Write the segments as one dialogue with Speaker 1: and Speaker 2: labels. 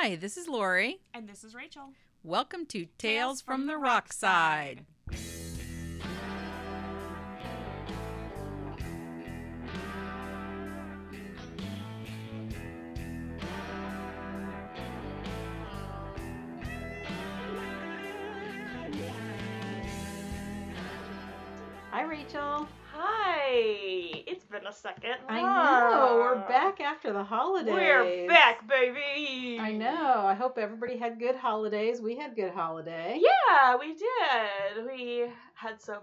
Speaker 1: Hi, this is Lori.
Speaker 2: And this is Rachel.
Speaker 1: Welcome to Tales, from, the Rock Side.
Speaker 2: A second.
Speaker 3: I know we're back after the holidays.
Speaker 2: We're back, baby.
Speaker 3: I know. I hope everybody had good holidays. We had good holiday.
Speaker 2: Yeah, we did. We had some.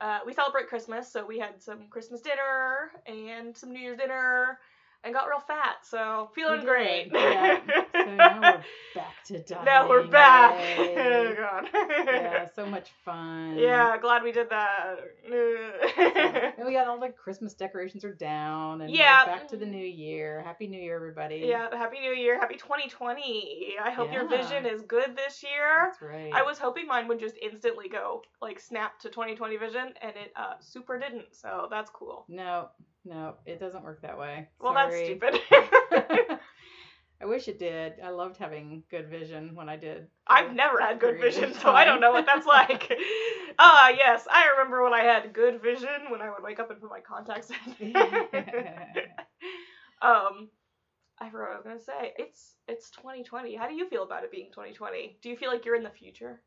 Speaker 2: Uh, we celebrate Christmas, so we had some Christmas dinner and some New Year's dinner, and got real fat. So feeling great.
Speaker 3: Yeah. So now we're back to dieting.
Speaker 2: Now we're back.
Speaker 3: Yay.
Speaker 2: oh God.
Speaker 3: yeah, so much fun.
Speaker 2: Yeah, glad we did that.
Speaker 3: And we got all the Christmas decorations are down, and
Speaker 2: Yeah.
Speaker 3: we're back to the new year. Happy New Year, everybody.
Speaker 2: yeah, happy New Year, happy 2020. I hope your vision is good this year.
Speaker 3: That's right.
Speaker 2: I was hoping mine would just instantly go like snap to 2020 vision, and it uh super didn't. So that's cool.
Speaker 3: No, no, it doesn't work that way.
Speaker 2: Well,
Speaker 3: Sorry.
Speaker 2: that's stupid.
Speaker 3: I wish it did. I loved having good vision when I did.
Speaker 2: I've never had good vision, so I don't know what that's like. Ah, yes, I remember when I had good vision when I would wake up and put my contacts in. um, I forgot what I was gonna say. It's it's 2020. How do you feel about it being 2020? Do you feel like you're in the future?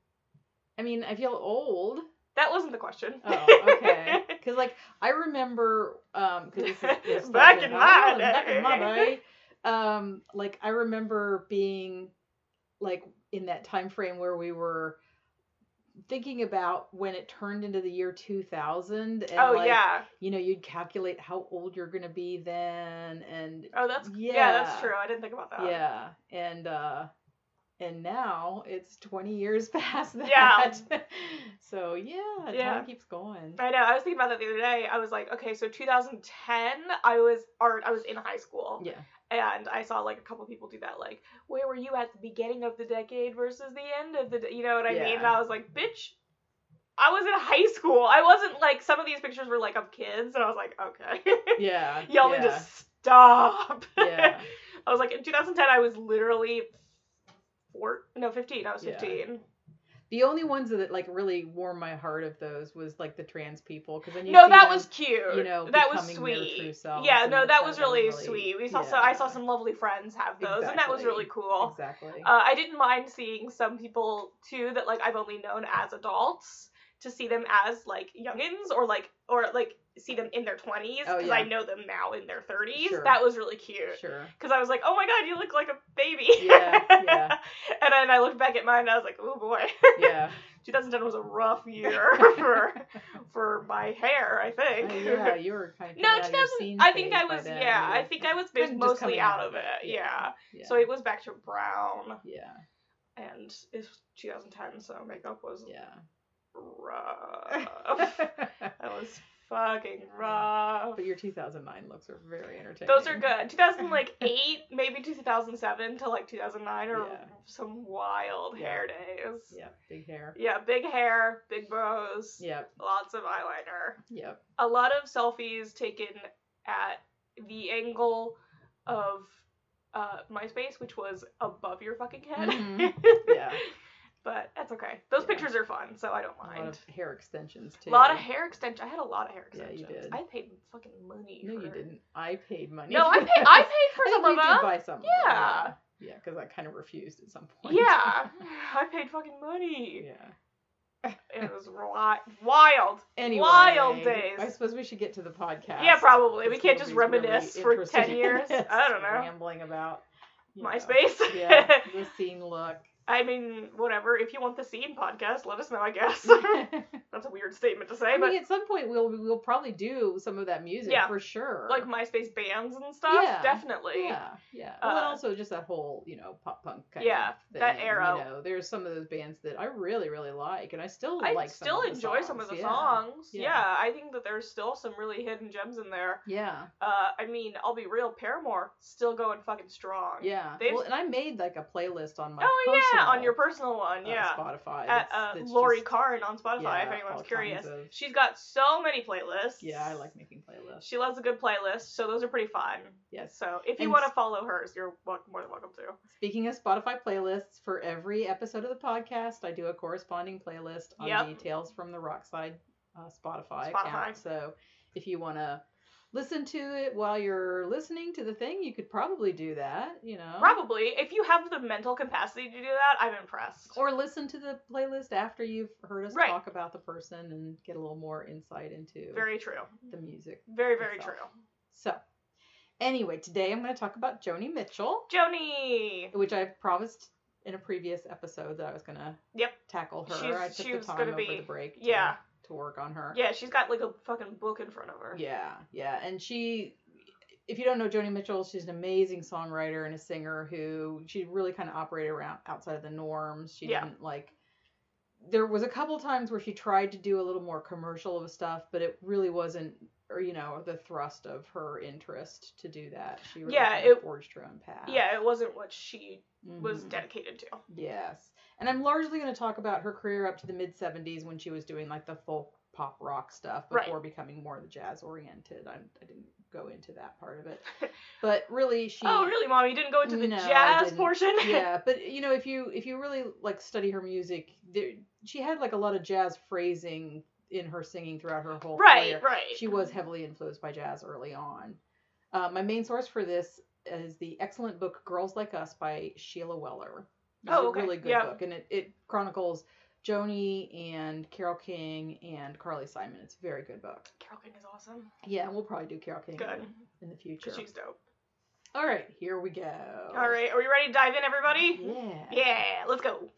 Speaker 3: I mean, I feel old.
Speaker 2: That wasn't the question.
Speaker 3: Oh, okay. Because like I remember, um, because this is this
Speaker 2: Back in my
Speaker 3: oh, back in my
Speaker 2: day.
Speaker 3: day, um, like I remember being like in that time frame where we were thinking about when it turned into the year 2000 and
Speaker 2: oh
Speaker 3: like,
Speaker 2: yeah.
Speaker 3: you know you'd calculate how old you're gonna be then and
Speaker 2: Oh, that's yeah. that's true. I didn't think about that.
Speaker 3: yeah and uh and now it's 20 years past that
Speaker 2: Yeah.
Speaker 3: so yeah,
Speaker 2: Yeah.
Speaker 3: time keeps going
Speaker 2: I know. I was thinking about that the other day. I was like, okay, so 2010, I was art. I was in high school,
Speaker 3: yeah
Speaker 2: and I saw like a couple people do that. Like, where were you at the beginning of the decade versus the end of the? De-? You know what I mean?
Speaker 3: Yeah.
Speaker 2: And I was like, bitch. I was in high school. I wasn't like some of these pictures were like of kids, and I was like, okay,
Speaker 3: yeah
Speaker 2: y'all
Speaker 3: yeah.
Speaker 2: need to stop.
Speaker 3: yeah
Speaker 2: I was like, in 2010, I was literally four, no, 15. I was
Speaker 3: Yeah.
Speaker 2: 15.
Speaker 3: the only ones that like really warmed my heart of those was like the trans people because then you
Speaker 2: no,
Speaker 3: see
Speaker 2: that
Speaker 3: them,
Speaker 2: was cute.
Speaker 3: you know,
Speaker 2: that was
Speaker 3: becoming their
Speaker 2: sweet.
Speaker 3: true selves,
Speaker 2: yeah,
Speaker 3: and
Speaker 2: no,
Speaker 3: that-
Speaker 2: that
Speaker 3: that
Speaker 2: was
Speaker 3: was
Speaker 2: really,
Speaker 3: really-
Speaker 2: sweet. We saw so I saw
Speaker 3: yeah.
Speaker 2: some lovely friends have those, and that was
Speaker 3: Exactly.
Speaker 2: really cool.
Speaker 3: exactly
Speaker 2: Uh, I didn't mind seeing some people too that like I've only known as adults to see them as like youngins or like or like see them in their 20s
Speaker 3: Oh,
Speaker 2: because
Speaker 3: yeah.
Speaker 2: I know them now in their 30s.
Speaker 3: Sure.
Speaker 2: That was really cute.
Speaker 3: sure
Speaker 2: Because I was like, oh my god, you look like a baby.
Speaker 3: Yeah, yeah.
Speaker 2: and then I looked back at mine and I was like, oh boy.
Speaker 3: yeah
Speaker 2: 2010 was a rough year for for my hair, I
Speaker 3: Uh,
Speaker 2: think.
Speaker 3: yeah you were kind of
Speaker 2: No,
Speaker 3: coming out of your
Speaker 2: 2000. I think I was.
Speaker 3: then.
Speaker 2: Yeah, I think I was mostly out of it. Yeah.
Speaker 3: yeah
Speaker 2: So it was back to brown,
Speaker 3: yeah
Speaker 2: and it's 2010, so makeup was
Speaker 3: yeah
Speaker 2: rough. that was fucking rough.
Speaker 3: But your 2009 looks are very entertaining.
Speaker 2: Those are good. 2008, maybe 2007 to like 2009 are
Speaker 3: Yeah.
Speaker 2: some wild
Speaker 3: Yeah.
Speaker 2: hair days.
Speaker 3: Yeah, big hair.
Speaker 2: Yeah, big hair, big bows,
Speaker 3: Yep,
Speaker 2: lots of eyeliner.
Speaker 3: yep.
Speaker 2: a lot of selfies taken at the angle of uh, MySpace, which was above your fucking head.
Speaker 3: Mhm. Yeah.
Speaker 2: But that's okay. Those
Speaker 3: Yeah.
Speaker 2: pictures are fun, so I don't mind.
Speaker 3: A lot of hair extensions too.
Speaker 2: A lot of hair extension. I had a lot of hair extensions.
Speaker 3: Yeah,
Speaker 2: extensions.
Speaker 3: you did.
Speaker 2: I paid fucking money.
Speaker 3: No,
Speaker 2: for...
Speaker 3: you didn't. I paid money.
Speaker 2: No, I paid. I paid for
Speaker 3: I
Speaker 2: some of
Speaker 3: you did
Speaker 2: them.
Speaker 3: buy some. of them,
Speaker 2: Yeah.
Speaker 3: Yeah, because I kind of refused at some point.
Speaker 2: Yeah, I paid fucking money.
Speaker 3: yeah.
Speaker 2: It was wi- wild.
Speaker 3: Anyway,
Speaker 2: Wild days.
Speaker 3: I suppose we should get to the podcast.
Speaker 2: Yeah, probably. We can't just
Speaker 3: nobody's really
Speaker 2: reminisce for 10 years. I don't know.
Speaker 3: Rambling about
Speaker 2: MySpace.
Speaker 3: yeah, the scene look.
Speaker 2: I mean, whatever. If you want the scene podcast, let us know. I guess that's a weird statement to say,
Speaker 3: I
Speaker 2: but
Speaker 3: mean, at some point we'll we'll probably do some of that music
Speaker 2: Yeah.
Speaker 3: for sure.
Speaker 2: like MySpace bands and stuff,
Speaker 3: Yeah.
Speaker 2: definitely.
Speaker 3: Yeah, yeah. Well, and
Speaker 2: Uh,
Speaker 3: also just that whole, you know, pop punk kind
Speaker 2: Yeah,
Speaker 3: of thing.
Speaker 2: that era.
Speaker 3: You know, there's some of those bands that I really, really like, and I still
Speaker 2: I
Speaker 3: like. some
Speaker 2: still
Speaker 3: of the
Speaker 2: enjoy some of the
Speaker 3: yeah.
Speaker 2: songs.
Speaker 3: Yeah.
Speaker 2: Yeah. I think that there's still some really hidden gems in there.
Speaker 3: Yeah,
Speaker 2: Uh, I mean, I'll be real, Paramore still going fucking strong.
Speaker 3: yeah.
Speaker 2: They've-
Speaker 3: Well, and I made like a playlist on my
Speaker 2: Oh,
Speaker 3: personal.
Speaker 2: on your personal one,
Speaker 3: uh,
Speaker 2: yeah.
Speaker 3: Spotify.
Speaker 2: At uh,
Speaker 3: that's
Speaker 2: Lori
Speaker 3: just-
Speaker 2: Karn on Spotify,
Speaker 3: yeah,
Speaker 2: if anyone's curious.
Speaker 3: of-
Speaker 2: She's got so many playlists.
Speaker 3: Yeah, I like making playlists.
Speaker 2: She loves a good playlist, so those are pretty fun.
Speaker 3: Yes.
Speaker 2: So if you
Speaker 3: And
Speaker 2: want to follow hers, you're wel- more than welcome to.
Speaker 3: Speaking of Spotify playlists, for every episode of the podcast, I do a corresponding playlist on
Speaker 2: Yep.
Speaker 3: details from the Rockside uh, Spotify,
Speaker 2: Spotify.
Speaker 3: account. So if you want to listen to it while you're listening to the thing, you could probably do that. You know,
Speaker 2: Probably, if you have the mental capacity to do that, I'm impressed.
Speaker 3: or listen to the playlist after you've heard us
Speaker 2: Right.
Speaker 3: talk about the person and get a little more insight into
Speaker 2: Very true.
Speaker 3: the music.
Speaker 2: Very, very
Speaker 3: itself.
Speaker 2: true.
Speaker 3: So, anyway, today I'm going to talk about Joni Mitchell.
Speaker 2: Joni.
Speaker 3: which I promised in a previous episode that I was gonna
Speaker 2: Yep.
Speaker 3: tackle her.
Speaker 2: She's-
Speaker 3: I took
Speaker 2: she
Speaker 3: the
Speaker 2: was
Speaker 3: time over
Speaker 2: be-
Speaker 3: the break. To,
Speaker 2: yeah.
Speaker 3: To work on her.
Speaker 2: Yeah, she's got like a fucking book in front of her.
Speaker 3: Yeah, yeah, and she. If you don't know Joni Mitchell, she's an amazing songwriter and a singer who she really kind of operated around outside of the norms. She
Speaker 2: Yeah.
Speaker 3: didn't like. There was a couple times where she tried to do a little more commercial of stuff, but it really wasn't, or you know, the thrust of her interest to do that. She really
Speaker 2: Yeah, it-
Speaker 3: forged her own path.
Speaker 2: Yeah, it wasn't what she was
Speaker 3: Mhm.
Speaker 2: dedicated to.
Speaker 3: Yes. And I'm largely going to talk about her career up to the mid 70s when she was doing like the folk pop rock stuff
Speaker 2: Right.
Speaker 3: before becoming more the jazz oriented. I, I didn't go into that part of it. But really she
Speaker 2: Oh, really, mom? You didn't go into the
Speaker 3: No,
Speaker 2: jazz portion?
Speaker 3: yeah, but you know if you if you really like study her music, there, she had like a lot of jazz phrasing in her singing throughout her whole
Speaker 2: right,
Speaker 3: career.
Speaker 2: right.
Speaker 3: She was heavily influenced by jazz early on. Uh, my main source for this is the excellent book Girls Like Us by Sheila Weller. It's
Speaker 2: Oh,
Speaker 3: a
Speaker 2: okay.
Speaker 3: really good
Speaker 2: Yeah.
Speaker 3: book, and it, it chronicles Joni and Carole King and Carly Simon. It's a very good book.
Speaker 2: Carole King is awesome.
Speaker 3: Yeah, we'll probably do Carole King
Speaker 2: Good.
Speaker 3: in the future.
Speaker 2: She's dope.
Speaker 3: All right, here we go.
Speaker 2: All right, are we ready to dive in, everybody?
Speaker 3: Yeah.
Speaker 2: Yeah, let's go.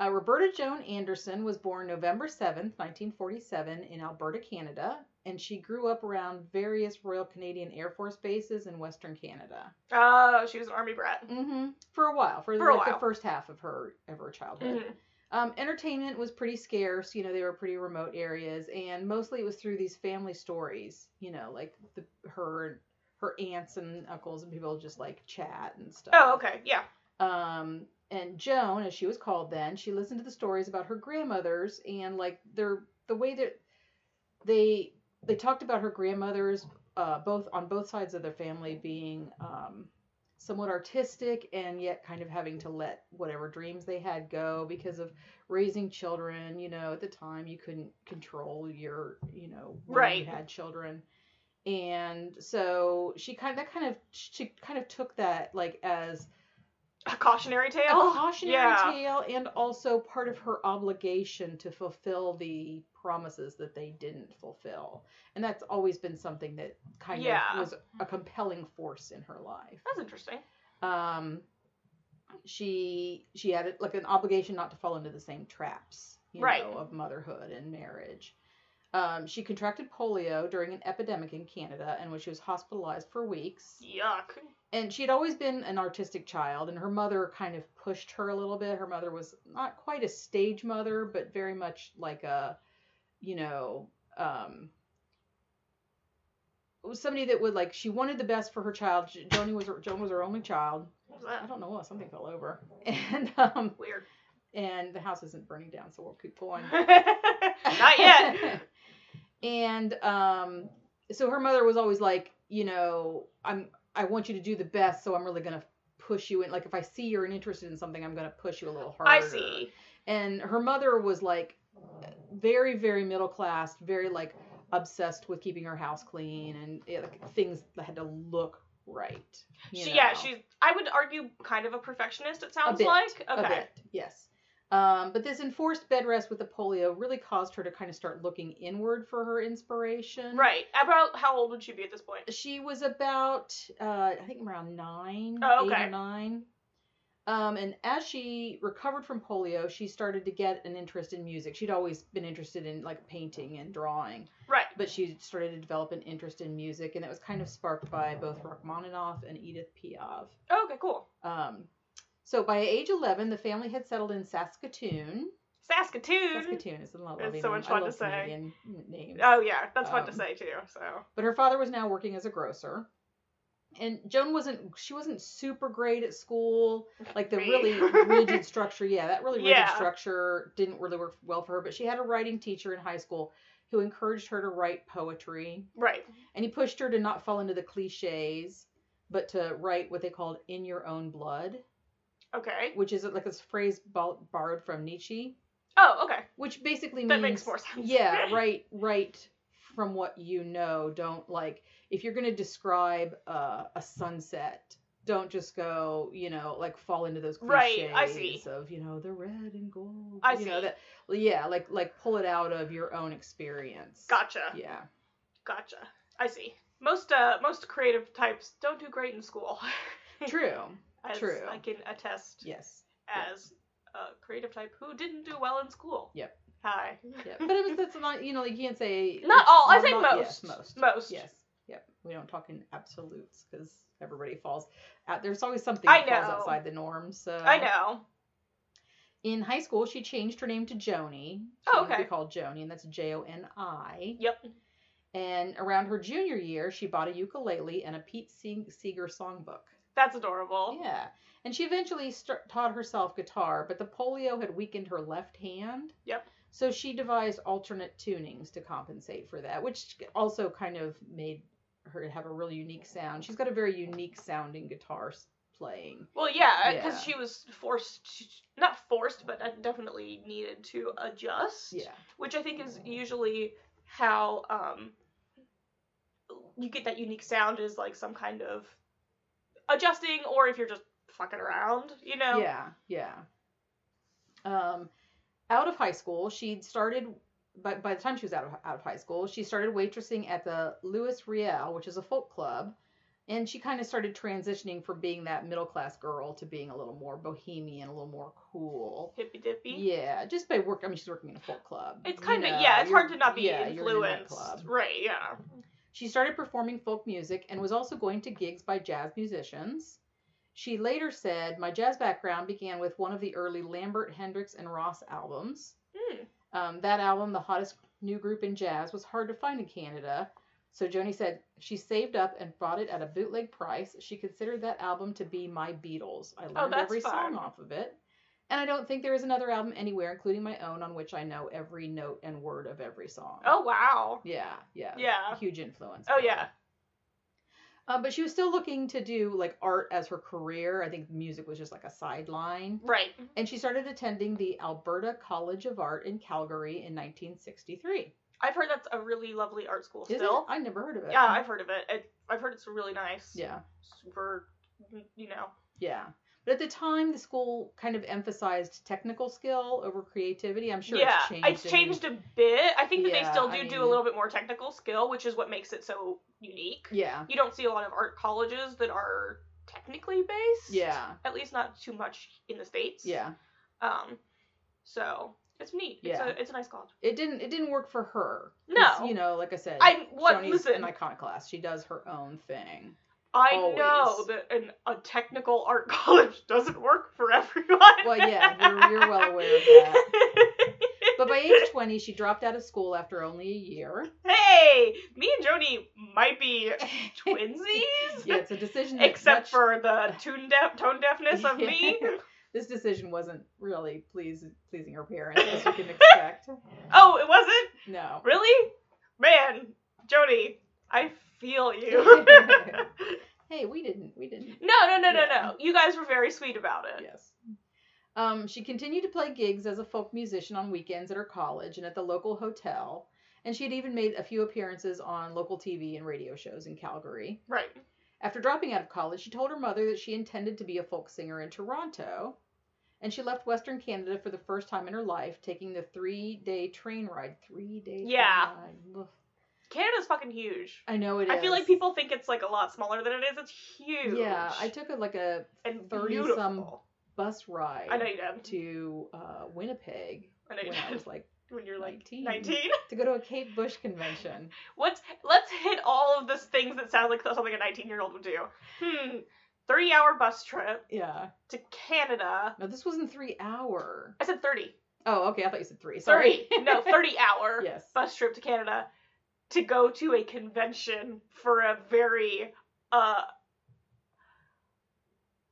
Speaker 3: Uh, Roberta Joan Anderson was born November 7th, 1947, in Alberta, Canada, and she grew up around various Royal Canadian Air Force bases in Western Canada.
Speaker 2: Oh, she was an army brat.
Speaker 3: Mm-hmm. For a while, for,
Speaker 2: For
Speaker 3: like the first half of her of her childhood.
Speaker 2: Mhm.
Speaker 3: Um, entertainment was pretty scarce. You know, they were pretty remote areas, and mostly it was through these family stories. You know, like the her her aunts and uncles and people just like chat and stuff.
Speaker 2: Oh, okay, yeah.
Speaker 3: Um, and Joan, as she was called then, she listened to the stories about her grandmothers and like their the way that they they talked about her grandmothers, uh, both on both sides of their family being um, somewhat artistic and yet kind of having to let whatever dreams they had go because of raising children. You know, at the time you couldn't control your, you know, when
Speaker 2: Right.
Speaker 3: you had children. And so she kind of that kind of she kind of took that like as
Speaker 2: A cautionary tale.
Speaker 3: a cautionary
Speaker 2: yeah.
Speaker 3: tale and also part of her obligation to fulfill the promises that they didn't fulfill. And that's always been something that kind
Speaker 2: Yeah.
Speaker 3: of was a compelling force in her life.
Speaker 2: That's interesting.
Speaker 3: Um she she had like an obligation not to fall into the same traps, you
Speaker 2: Right.
Speaker 3: know, of motherhood and marriage. Um, she contracted polio during an epidemic in Canada and when she was hospitalized for weeks
Speaker 2: Yuck.
Speaker 3: And she'd always been an artistic child and her mother kind of pushed her a little bit. Her mother was not quite a stage mother but very much like a you know um was somebody that would like she wanted the best for her child. Joni was her, joan was her only child. I don't know what something fell over. And um
Speaker 2: Weird.
Speaker 3: and the house isn't burning down so we'll keep going.
Speaker 2: Not yet.
Speaker 3: and um so her mother was always like you know i'm i want you to do the best so i'm really gonna push you in like if i see you're interested in something i'm gonna push you a little harder
Speaker 2: I see.
Speaker 3: and her mother was like very very middle class very like obsessed with keeping her house clean and yeah, like, things that had to look right
Speaker 2: She, yeah, she's. I would argue kind of a perfectionist. It sounds
Speaker 3: bit,
Speaker 2: like.
Speaker 3: a
Speaker 2: Okay.
Speaker 3: bit, yes. Um, but this enforced bed rest with the polio really caused her to kind of start looking inward for her inspiration.
Speaker 2: Right. About how old would she be at this point?
Speaker 3: She was about, uh, I think, around nine,
Speaker 2: Oh,
Speaker 3: eight
Speaker 2: okay.
Speaker 3: or nine. Um, and as she recovered from polio, she started to get an interest in music. She'd always been interested in like painting and drawing,
Speaker 2: Right.
Speaker 3: but she started to develop an interest in music, and it was kind of sparked by both Rachmaninoff and Edith Piaf.
Speaker 2: Oh, okay. Cool.
Speaker 3: Um, so by age 11, the family had settled in Saskatoon.
Speaker 2: Saskatoon.
Speaker 3: Saskatoon is a lovely
Speaker 2: It's so much fun to say.
Speaker 3: Canadian names.
Speaker 2: Oh yeah, that's fun to
Speaker 3: Um,
Speaker 2: say too. So.
Speaker 3: But her father was now working as a grocer. and Joan wasn't she wasn't super great at school. Like the
Speaker 2: Me.
Speaker 3: really rigid structure, yeah, that really rigid
Speaker 2: Yeah.
Speaker 3: structure didn't really work well for her. But she had a writing teacher in high school who encouraged her to write poetry,
Speaker 2: Right.
Speaker 3: and he pushed her to not fall into the cliches, but to write what they called "in your own blood,"
Speaker 2: Okay.
Speaker 3: which is like this phrase borrowed from Nietzsche,
Speaker 2: Oh, okay.
Speaker 3: which basically
Speaker 2: That
Speaker 3: means
Speaker 2: makes more sense.
Speaker 3: yeah, right, right from what you know. Don't like if you're gonna describe uh, a sunset. Don't just go, you know, like fall into those cliches
Speaker 2: Right, I see.
Speaker 3: of, you know, the red and gold.
Speaker 2: I
Speaker 3: you know that. Yeah, like like pull it out of your own experience.
Speaker 2: Gotcha.
Speaker 3: Yeah.
Speaker 2: Gotcha. I see. Most uh most creative types don't do great in school.
Speaker 3: True.
Speaker 2: As
Speaker 3: True.
Speaker 2: I can attest
Speaker 3: Yes.
Speaker 2: as a creative type who didn't do well in school.
Speaker 3: Yep.
Speaker 2: Hi.
Speaker 3: Yeah. But it was that's not you know like you can't say
Speaker 2: Not all. I say
Speaker 3: not-
Speaker 2: most.
Speaker 3: Yes, most.
Speaker 2: Most.
Speaker 3: Yes. Yep. We don't talk in absolutes because everybody falls out. There's always something
Speaker 2: I
Speaker 3: that falls outside the norm. So
Speaker 2: I know.
Speaker 3: In high school, she changed her name to Joni. Oh, she
Speaker 2: Oh,
Speaker 3: wanted to be
Speaker 2: okay.
Speaker 3: called Joni, and that's J O N I.
Speaker 2: Yep.
Speaker 3: And around her junior year, she bought a ukulele and a Pete Se- Seeger songbook.
Speaker 2: That's adorable.
Speaker 3: Yeah. And she eventually st- taught herself guitar, but the polio had weakened her left hand.
Speaker 2: Yep.
Speaker 3: So she devised alternate tunings to compensate for that, which also kind of made her have a really unique sound. She's got a very unique sounding guitar playing.
Speaker 2: Well, yeah, because
Speaker 3: Yeah.
Speaker 2: she was forced, to, not forced, but uh, definitely needed to adjust.
Speaker 3: Yeah.
Speaker 2: Which I think is usually how um you get that unique sound is like some kind of adjusting, or if you're just fucking around, you know.
Speaker 3: Yeah, yeah. Um, out of high school, she'd started. By, by the time she was out of out of high school, she started waitressing at the Louis Riel, which is a folk club, and she kind of started transitioning from being that middle class girl to being a little more bohemian, a little more cool.
Speaker 2: Hippy dippy.
Speaker 3: Yeah, just by work. I mean, she's working in a folk club.
Speaker 2: It's kind of
Speaker 3: know,
Speaker 2: yeah. It's hard to not be
Speaker 3: yeah, you're in a
Speaker 2: influenced. Right. Yeah.
Speaker 3: She started performing folk music and was also going to gigs by jazz musicians. She later said, My jazz background began with one of the early Lambert, Hendricks, and Ross albums.
Speaker 2: Hmm.
Speaker 3: Um, that album, the hottest new group in jazz, was hard to find in Canada. So Joni said she saved up and bought it at a bootleg price. She considered that album to be my Beatles. I learned
Speaker 2: Oh,
Speaker 3: every
Speaker 2: fun.
Speaker 3: song off of it. And I don't think there is another album anywhere, including my own, on which I know every note and word of every song.
Speaker 2: Oh wow.
Speaker 3: Yeah, yeah.
Speaker 2: Yeah.
Speaker 3: Huge influence.
Speaker 2: Oh yeah.
Speaker 3: Uh, but she was still looking to do like art as her career. I think music was just like a sideline.
Speaker 2: Right.
Speaker 3: And she started attending the Alberta College of Art in Calgary in 1963.
Speaker 2: I've heard that's a really lovely art school
Speaker 3: Is
Speaker 2: still.
Speaker 3: it? I never heard of it.
Speaker 2: Yeah, I've heard of it. it. I've heard it's really nice.
Speaker 3: Yeah,
Speaker 2: Super, you know.
Speaker 3: yeah. But at the time, the school kind of emphasized technical skill over creativity. I'm sure
Speaker 2: yeah,
Speaker 3: it's changed.
Speaker 2: it's changed a bit. I think that
Speaker 3: Yeah,
Speaker 2: they still do
Speaker 3: I
Speaker 2: do a little bit more technical skill, which is what makes it so unique.
Speaker 3: Yeah,
Speaker 2: You don't see a lot of art colleges that are technically based.
Speaker 3: yeah,
Speaker 2: At least not too much in the states.
Speaker 3: yeah.
Speaker 2: Um, so it's neat.
Speaker 3: Yeah.
Speaker 2: It's a it's a nice college.
Speaker 3: It didn't. It didn't work for her.
Speaker 2: No.
Speaker 3: you know, like I said,
Speaker 2: I what
Speaker 3: Joni's
Speaker 2: listen.
Speaker 3: an iconoclast. She does her own thing.
Speaker 2: I
Speaker 3: always.
Speaker 2: know that an, a technical art college doesn't work for everyone.
Speaker 3: Well, yeah, you're- you're well aware of that. But by age 20, she dropped out of school after only a year.
Speaker 2: hey, me and Joni might be twinsies.
Speaker 3: yeah, it's a decision. that
Speaker 2: Except
Speaker 3: much-
Speaker 2: for the tune deaf tone deafness of me.
Speaker 3: this decision wasn't really please, pleasing her parents, as you can expect.
Speaker 2: Oh, it wasn't?
Speaker 3: No.
Speaker 2: Really? Man, Joni, I feel you.
Speaker 3: Hey, we didn't. We didn't.
Speaker 2: no, no, no, no, no. You guys were very sweet about it.
Speaker 3: Yes. Um, she continued to play gigs as a folk musician on weekends at her college and at the local hotel, and she had even made a few appearances on local TV and radio shows in Calgary.
Speaker 2: Right.
Speaker 3: After dropping out of college, she told her mother that she intended to be a folk singer in Toronto, and she left Western Canada for the first time in her life, taking the three-day train ride. Three-day
Speaker 2: Yeah.
Speaker 3: train ride. Ugh.
Speaker 2: Canada's fucking huge.
Speaker 3: I know it is.
Speaker 2: I feel like people think it's like a lot smaller than it is. It's huge.
Speaker 3: Yeah, I took a, like a
Speaker 2: and
Speaker 3: 30
Speaker 2: beautiful.
Speaker 3: some bus ride
Speaker 2: I know you did.
Speaker 3: to uh, Winnipeg
Speaker 2: I know you
Speaker 3: when I
Speaker 2: did.
Speaker 3: was like
Speaker 2: when you're like
Speaker 3: 19.
Speaker 2: 19.
Speaker 3: to go to a Kate Bush convention.
Speaker 2: What's let's hit all of the things that sound like something a 19 year old would do. Hmm. Three hour bus trip
Speaker 3: Yeah.
Speaker 2: to Canada.
Speaker 3: No, this wasn't three hour.
Speaker 2: I said 30.
Speaker 3: Oh, okay. I thought you said three. Sorry.
Speaker 2: 30. No, 30 hour
Speaker 3: yes.
Speaker 2: bus trip to Canada to go to a convention for a very uh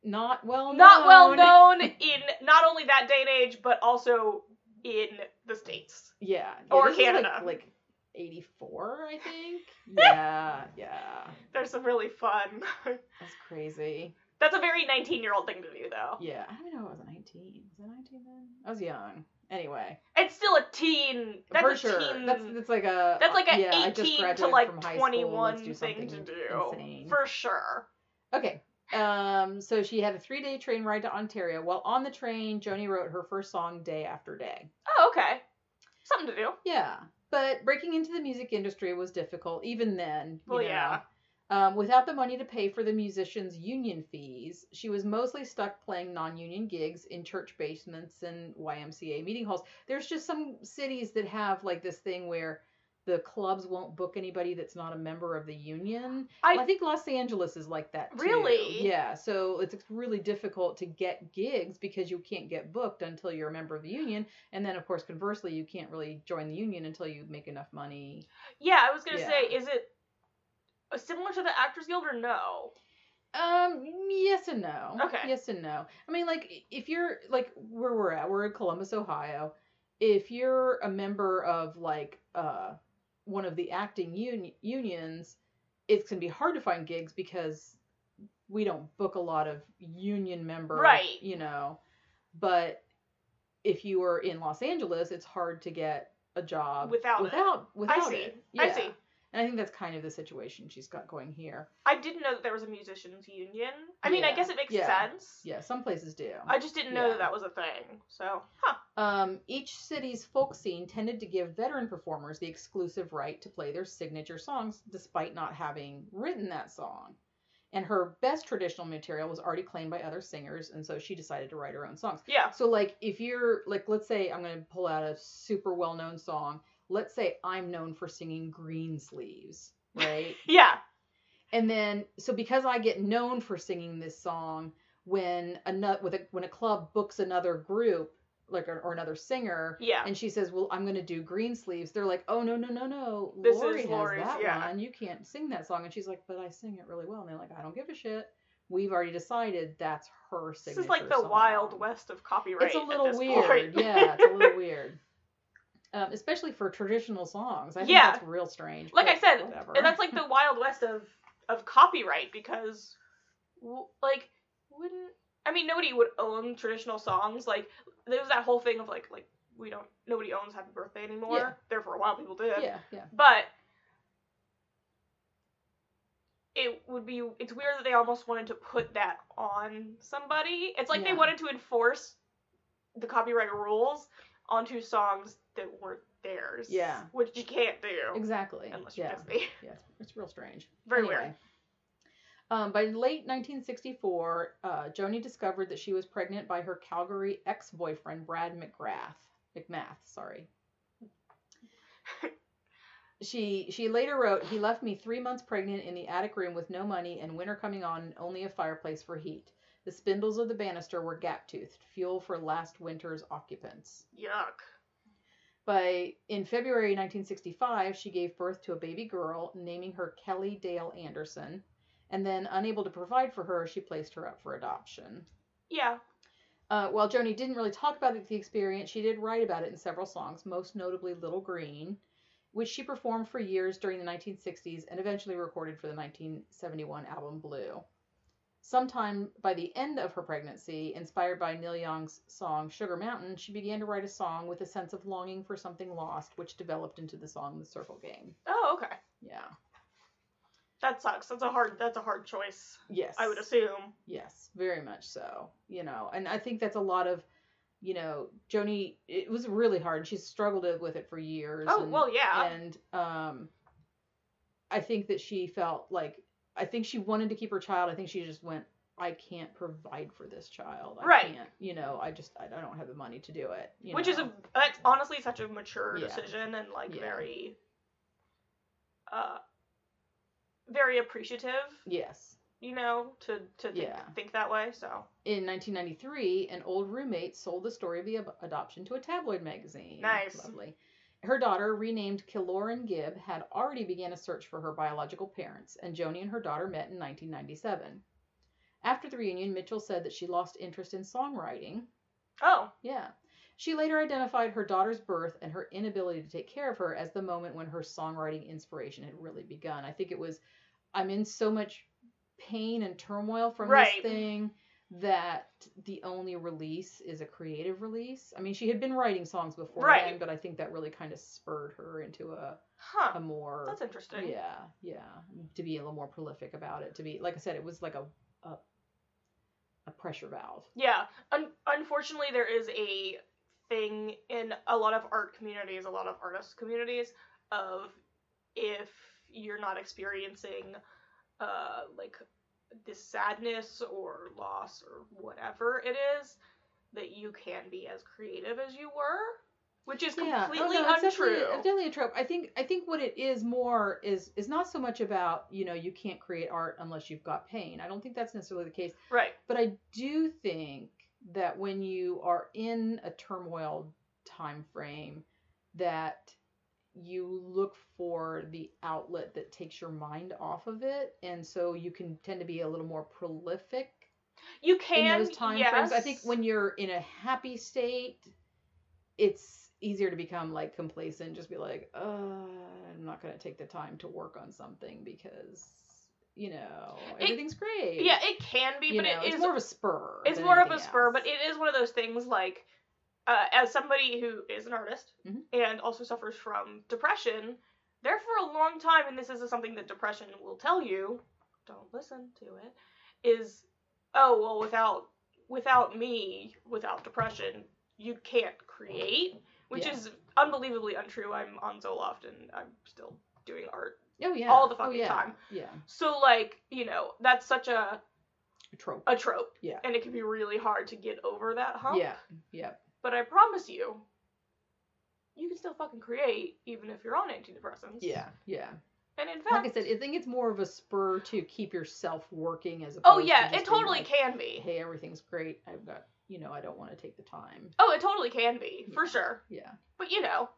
Speaker 3: not well
Speaker 2: Not well
Speaker 3: known.
Speaker 2: known in not only that day and age, but also in the states.
Speaker 3: Yeah. yeah
Speaker 2: Or
Speaker 3: is, like-
Speaker 2: Canada.
Speaker 3: Like, 84, I think. Yeah, yeah.
Speaker 2: There's some really fun.
Speaker 3: That's crazy.
Speaker 2: That's a very 19 year old thing to do, though.
Speaker 3: Yeah, I don't even know. I was 19. Was I 19 then? I was young. Anyway,
Speaker 2: It's still a teen. That's
Speaker 3: for
Speaker 2: a
Speaker 3: sure.
Speaker 2: teen.
Speaker 3: That's that's like a
Speaker 2: that's like a
Speaker 3: yeah,
Speaker 2: 18 to like 21
Speaker 3: school.
Speaker 2: Thing to do.
Speaker 3: Insane.
Speaker 2: For sure.
Speaker 3: Okay. Um, so she had a three day train ride to Ontario. While on the train, Joni wrote her first song day after day.
Speaker 2: Oh, okay. Something to do.
Speaker 3: Yeah. But breaking into the music industry was difficult, even then. you
Speaker 2: Well,
Speaker 3: know.
Speaker 2: yeah.
Speaker 3: Um, without the money to pay for the musicians' union fees, she was mostly stuck playing non union gigs in church basements and YMCA meeting halls. There's just some cities that have like this thing where the clubs won't book anybody that's not a member of the union.
Speaker 2: I-
Speaker 3: I, think Los Angeles is like that too.
Speaker 2: Really?
Speaker 3: Yeah. So it's really difficult to get gigs because you can't get booked until you're a member of the union, and then of course conversely you can't really join the union until you make enough money.
Speaker 2: Yeah, I was gonna
Speaker 3: Yeah.
Speaker 2: say, is it similar to the Actors Guild or no?
Speaker 3: Um, yes and no.
Speaker 2: Okay.
Speaker 3: Yes and no. I mean, like, if you're like where we're at, we're in Columbus, Ohio. If you're a member of like uh one of the acting un- unions, it's gonna be hard to find gigs because we don't book a lot of union member,
Speaker 2: Right.
Speaker 3: You know, but if you are in Los Angeles, it's hard to get a job
Speaker 2: Without it.
Speaker 3: without without
Speaker 2: see.
Speaker 3: it.
Speaker 2: I
Speaker 3: Yeah.
Speaker 2: see.
Speaker 3: And I think that's kind of the situation she's got going here.
Speaker 2: I didn't know that there was a musicians union. I mean, I guess it makes
Speaker 3: Yeah.
Speaker 2: sense.
Speaker 3: Yeah, some places do.
Speaker 2: I just didn't know
Speaker 3: Yeah.
Speaker 2: that that was a thing. So, huh.
Speaker 3: Um, each city's folk scene tended to give veteran performers the exclusive right to play their signature songs despite not having written that song. And her best traditional material was already claimed by other singers, and so she decided to write her own songs.
Speaker 2: Yeah.
Speaker 3: So, like, if you're, like, let's say I'm going to pull out a super well known song. Let's say I'm known for singing Green Sleeves, right?
Speaker 2: Yeah.
Speaker 3: and then so because I get known for singing this song, when a nut with a when a club books another group like or, or another singer,
Speaker 2: Yeah.
Speaker 3: and she says, "Well, I'm going to do Green Sleeves," they're like, "Oh no no no no,
Speaker 2: This
Speaker 3: Lori
Speaker 2: is
Speaker 3: has
Speaker 2: Lori's,
Speaker 3: that
Speaker 2: yeah.
Speaker 3: one. You can't sing that song." And she's like, "But I sing it really well." And they're like, "I don't give a shit. We've already decided that's her
Speaker 2: This
Speaker 3: signature."
Speaker 2: is like the
Speaker 3: song."
Speaker 2: wild west of copyright.
Speaker 3: It's a little
Speaker 2: this
Speaker 3: weird. yeah, it's a little weird. Um, especially for traditional songs. I think
Speaker 2: Yeah.
Speaker 3: that's real strange.
Speaker 2: like I said,
Speaker 3: whatever.
Speaker 2: and that's like the wild west of of copyright because, like, wouldn't I mean nobody would own traditional songs. Like there was that whole thing of like like we don't nobody owns Happy Birthday anymore.
Speaker 3: Yeah.
Speaker 2: There for a while people did.
Speaker 3: yeah, yeah.
Speaker 2: But it would be it's weird that they almost wanted to put that on somebody. It's like they wanted to enforce the copyright rules onto songs that weren't theirs.
Speaker 3: Yeah.
Speaker 2: Which you can't do.
Speaker 3: Exactly.
Speaker 2: Unless you're
Speaker 3: yeah.
Speaker 2: Disney.
Speaker 3: Yeah, it's, it's real strange.
Speaker 2: Very
Speaker 3: Anyway.
Speaker 2: weird.
Speaker 3: Um, by late 1964, uh, Joni discovered that she was pregnant by her Calgary ex-boyfriend Brad McGrath. McMath, sorry. she she later wrote, "He left me three months pregnant in the attic room with no money and winter coming on only a fireplace for heat. The spindles of the banister were gap-toothed, fuel for last winter's occupants."
Speaker 2: Yuck.
Speaker 3: By in February 1965, she gave birth to a baby girl, naming her Kelly Dale Anderson, and then unable to provide for her, she placed her up for adoption.
Speaker 2: Yeah.
Speaker 3: Uh, while Joni didn't really talk about the experience, she did write about it in several songs, most notably Little Green, which she performed for years during the 1960s and eventually recorded for the 1971 album Blue. Sometime by the end of her pregnancy, inspired by Neil Young's song Sugar Mountain, she began to write a song with a sense of longing for something lost, which developed into the song The Circle Game.
Speaker 2: Oh, okay.
Speaker 3: Yeah.
Speaker 2: That sucks. That's a hard that's a hard choice.
Speaker 3: Yes.
Speaker 2: I would assume.
Speaker 3: Yes, very much so. You know, and I think that's a lot of, you know, Joni. It was really hard. She's struggled with it for years.
Speaker 2: Oh,
Speaker 3: and,
Speaker 2: well, yeah.
Speaker 3: And um, I think that she felt like I think she wanted to keep her child. I think she just went. I can't provide for this child. I
Speaker 2: Right.
Speaker 3: can't. You know, I just I don't have the money to do it. you
Speaker 2: Which is a that's honestly such a mature
Speaker 3: Yeah.
Speaker 2: decision and like
Speaker 3: Yeah.
Speaker 2: very uh very appreciative,
Speaker 3: yes.
Speaker 2: you know, to to think,
Speaker 3: Yeah.
Speaker 2: think that way. So
Speaker 3: In 1993, an old roommate sold the story of the ab- adoption to a tabloid magazine.
Speaker 2: Nice.
Speaker 3: Lovely. Her daughter, renamed Kilauren Gibb, had already began a search for her biological parents, and Joni and her daughter met in 1997. After the reunion, Mitchell said that she lost interest in songwriting.
Speaker 2: Oh,
Speaker 3: Yeah. She later identified her daughter's birth and her inability to take care of her as the moment when her songwriting inspiration had really begun. I think it was, I'm in so much pain and turmoil from
Speaker 2: Right.
Speaker 3: this thing that the only release is a creative release. I mean, she had been writing songs before
Speaker 2: Right.
Speaker 3: then, but I think that really kind of spurred her into a, a more
Speaker 2: That's interesting.
Speaker 3: yeah, yeah, to be a little more prolific about it. To be like I said, it was like a a, a pressure valve.
Speaker 2: Yeah. Un- unfortunately, there is a thing in a lot of art communities, a lot of artist communities, of if you're not experiencing, uh, like this sadness or loss or whatever it is, that you can be as creative as you were, which is
Speaker 3: Yeah, oh,
Speaker 2: completely
Speaker 3: no,
Speaker 2: untrue.
Speaker 3: Definitely, it's definitely a trope. I think I think what it is more is is not so much about you know you can't create art unless you've got pain. I don't think that's necessarily the case.
Speaker 2: right.
Speaker 3: But I do think that when you are in a turmoil time frame, that you look for the outlet that takes your mind off of it, and so you can tend to be a little more prolific
Speaker 2: You can.
Speaker 3: in those time
Speaker 2: yes.
Speaker 3: frames. I think when you're in a happy state, it's easier to become like complacent, just be like, uh, I'm not gonna take the time to work on something because you know
Speaker 2: It-
Speaker 3: everything's great.
Speaker 2: Yeah, it can be,
Speaker 3: you
Speaker 2: but
Speaker 3: know,
Speaker 2: it
Speaker 3: it's
Speaker 2: is
Speaker 3: more of a spur.
Speaker 2: it's more of a
Speaker 3: anything
Speaker 2: spur, but it is one of those things like, uh, as somebody who is an artist
Speaker 3: Mhm.
Speaker 2: and also suffers from depression, there for a long time, and this is something that depression will tell you, don't listen to it, is, oh well, without without me, without depression, you can't create, which
Speaker 3: Yeah.
Speaker 2: is unbelievably untrue. I'm on Zoloft and I'm still doing art,
Speaker 3: oh yeah,
Speaker 2: all the
Speaker 3: oh,
Speaker 2: fucking
Speaker 3: yeah.
Speaker 2: time.
Speaker 3: Yeah,
Speaker 2: so like you know that's such a
Speaker 3: a trope.
Speaker 2: a trope,
Speaker 3: Yeah.
Speaker 2: and it can be really hard to get over that hump.
Speaker 3: Yeah, yeah,
Speaker 2: But I promise you, you can still fucking create even if you're on antidepressants.
Speaker 3: yeah, yeah.
Speaker 2: And in fact,
Speaker 3: Like I said, I think it's more of a spur to keep yourself working as oh, opposed
Speaker 2: oh yeah,
Speaker 3: just
Speaker 2: it totally
Speaker 3: like,
Speaker 2: can be.
Speaker 3: Hey, everything's great. I've got, you know, I don't want to take the time.
Speaker 2: Oh, it totally can be for
Speaker 3: Yeah.
Speaker 2: sure.
Speaker 3: Yeah.
Speaker 2: But you know,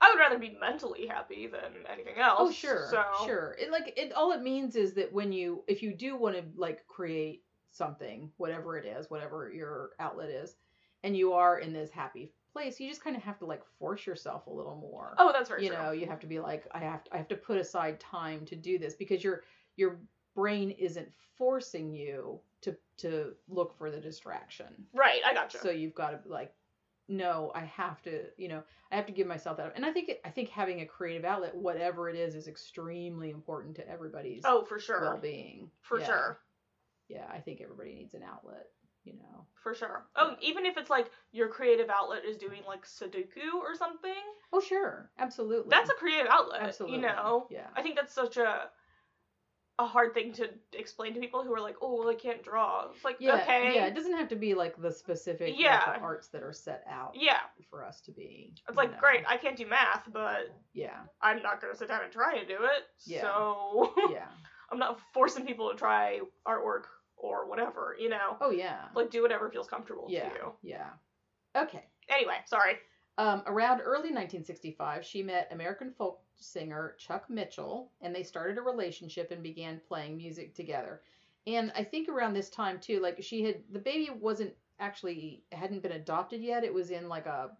Speaker 2: I would rather be mentally happy than anything else.
Speaker 3: Oh sure,
Speaker 2: So
Speaker 3: sure. It like it all it means is that when you if you do want to like create something, whatever it is, whatever your outlet is, and you are in this happy place, you just kind of have to like force yourself a little more.
Speaker 2: Oh, that's very
Speaker 3: you
Speaker 2: true.
Speaker 3: know, you have to be like I have to, I have to put aside time to do this because your your brain isn't forcing you to to look for the distraction.
Speaker 2: Right, I gotcha.
Speaker 3: So you've got to like, no, I have to, you know, I have to give myself that. And I think I think having a creative outlet, whatever it is, is extremely important to everybody's
Speaker 2: oh, for sure.
Speaker 3: well-being.
Speaker 2: for
Speaker 3: Yeah.
Speaker 2: sure.
Speaker 3: Yeah, I think everybody needs an outlet. You know.
Speaker 2: For sure. Oh, even if it's like your creative outlet is doing like Sudoku or something,
Speaker 3: Oh sure, absolutely.
Speaker 2: that's a creative outlet.
Speaker 3: absolutely.
Speaker 2: You know,
Speaker 3: Yeah.
Speaker 2: I think that's such a a hard thing to explain to people who are like, oh, well, I can't draw. It's like,
Speaker 3: Yeah,
Speaker 2: okay,
Speaker 3: yeah. It doesn't have to be like the specific like, the arts that are set out
Speaker 2: yeah.
Speaker 3: for us to be.
Speaker 2: It's like,
Speaker 3: know.
Speaker 2: great, I can't do math, but
Speaker 3: Yeah,
Speaker 2: I'm not gonna sit down and try and do it.
Speaker 3: Yeah.
Speaker 2: So
Speaker 3: yeah.
Speaker 2: I'm not forcing people to try artwork or whatever. You know,
Speaker 3: Oh yeah.
Speaker 2: like do whatever feels comfortable
Speaker 3: yeah.
Speaker 2: to you.
Speaker 3: Yeah. Okay.
Speaker 2: Anyway, sorry.
Speaker 3: Um, around early 1965, she met American folk singer Chuck Mitchell, and they started a relationship and began playing music together. And I think around this time too, like she had the baby wasn't actually hadn't been adopted yet. It was in like a,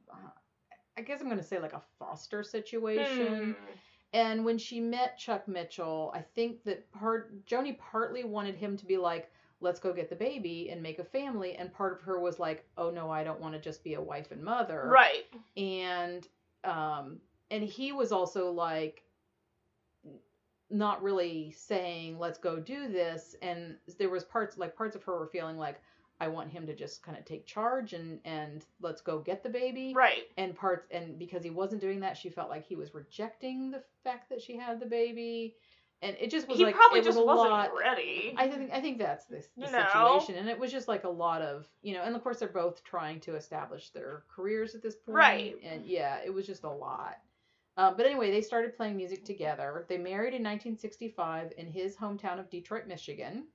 Speaker 3: I guess I'm gonna say like a foster situation.
Speaker 2: Hmm.
Speaker 3: And when she met Chuck Mitchell, I think that part Joni partly wanted him to be like, let's go get the baby and make a family, and part of her was like, oh no, I don't want to just be a wife and mother
Speaker 2: Right.
Speaker 3: and um and he was also like not really saying let's go do this and there was parts like parts of her were feeling like i want him to just kind of take charge and and let's go get the baby
Speaker 2: Right.
Speaker 3: and parts and because he wasn't doing that she felt like he was rejecting the fact that she had the baby and it just was
Speaker 2: He
Speaker 3: like
Speaker 2: probably
Speaker 3: it was
Speaker 2: just
Speaker 3: a
Speaker 2: wasn't
Speaker 3: lot
Speaker 2: ready.
Speaker 3: I think I think that's the, the
Speaker 2: know?
Speaker 3: situation, and it was just like a lot of you know, and of course they're both trying to establish their careers at this point,
Speaker 2: Right.
Speaker 3: And yeah, it was just a lot. Um, but anyway, they started playing music together. They married in 1965 in his hometown of Detroit, Michigan,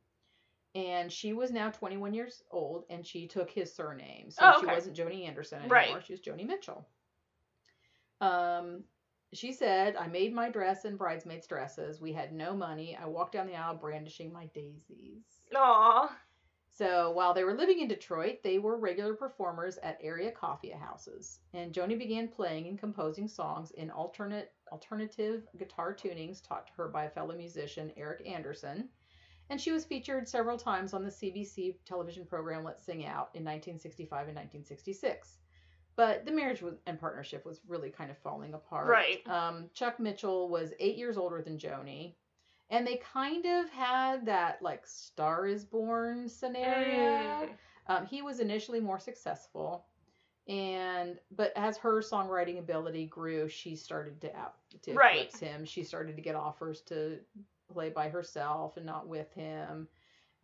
Speaker 3: and she was now 21 years old, and she took his surname, so
Speaker 2: Oh,
Speaker 3: she wasn't Joni Anderson anymore.
Speaker 2: Right.
Speaker 3: She was Joni Mitchell. Um, she said, I made my dress and bridesmaids' dresses. We had no money. I walked down the aisle brandishing my daisies.
Speaker 2: Aw.
Speaker 3: So while they were living in Detroit, they were regular performers at area coffee houses. And Joni began playing and composing songs in alternate alternative guitar tunings taught to her by a fellow musician, Eric Andersen. And she was featured several times on the CBC television program Let's Sing Out in 1965 and 1966. But the marriage was, and partnership was really kind of falling apart.
Speaker 2: Right.
Speaker 3: Um, Chuck Mitchell was eight years older than Joni, and they kind of had that like Star is Born scenario.
Speaker 2: Mm.
Speaker 3: Um, he was initially more successful, and but as her songwriting ability grew, she started to out to
Speaker 2: Right.
Speaker 3: eclipse him. She started to get offers to play by herself and not with him,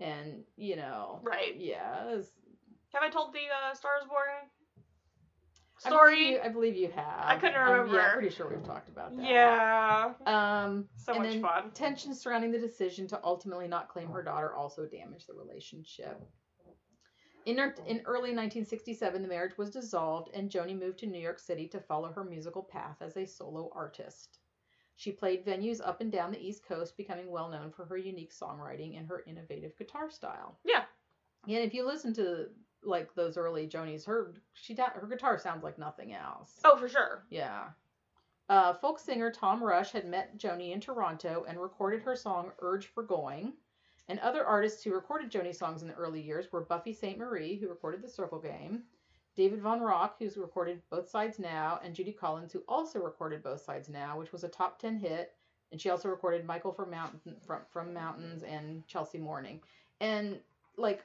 Speaker 3: and you know,
Speaker 2: Right.
Speaker 3: yeah. was-
Speaker 2: Have I told the uh, Stars Born
Speaker 3: I
Speaker 2: story?
Speaker 3: believe, you, I believe you have.
Speaker 2: I couldn't
Speaker 3: Um, yeah. I'm pretty sure we've talked about that.
Speaker 2: yeah.
Speaker 3: Um,
Speaker 2: So much
Speaker 3: then
Speaker 2: fun.
Speaker 3: Tensions surrounding the decision to ultimately not claim her daughter also damaged the relationship. In, in early 1967, the marriage was dissolved, and Joni moved to New York City to follow her musical path as a solo artist. She played venues up and down the East Coast, becoming well known for her unique songwriting and her innovative guitar style.
Speaker 2: Yeah.
Speaker 3: And if you listen to like those early Joni's, her she da- her guitar sounds like nothing else.
Speaker 2: Oh, for sure.
Speaker 3: Yeah. Uh, folk singer Tom Rush had met Joni in Toronto and recorded her song Urge for Going. And other artists who recorded Joni's songs in the early years were Buffy Sainte-Marie, who recorded The Circle Game, David Van Ronk, who's recorded Both Sides Now, and Judy Collins, who also recorded Both Sides Now, which was a top 10 hit. And she also recorded Michael from, Mountain, from, from Mountains and Chelsea Morning. And, like,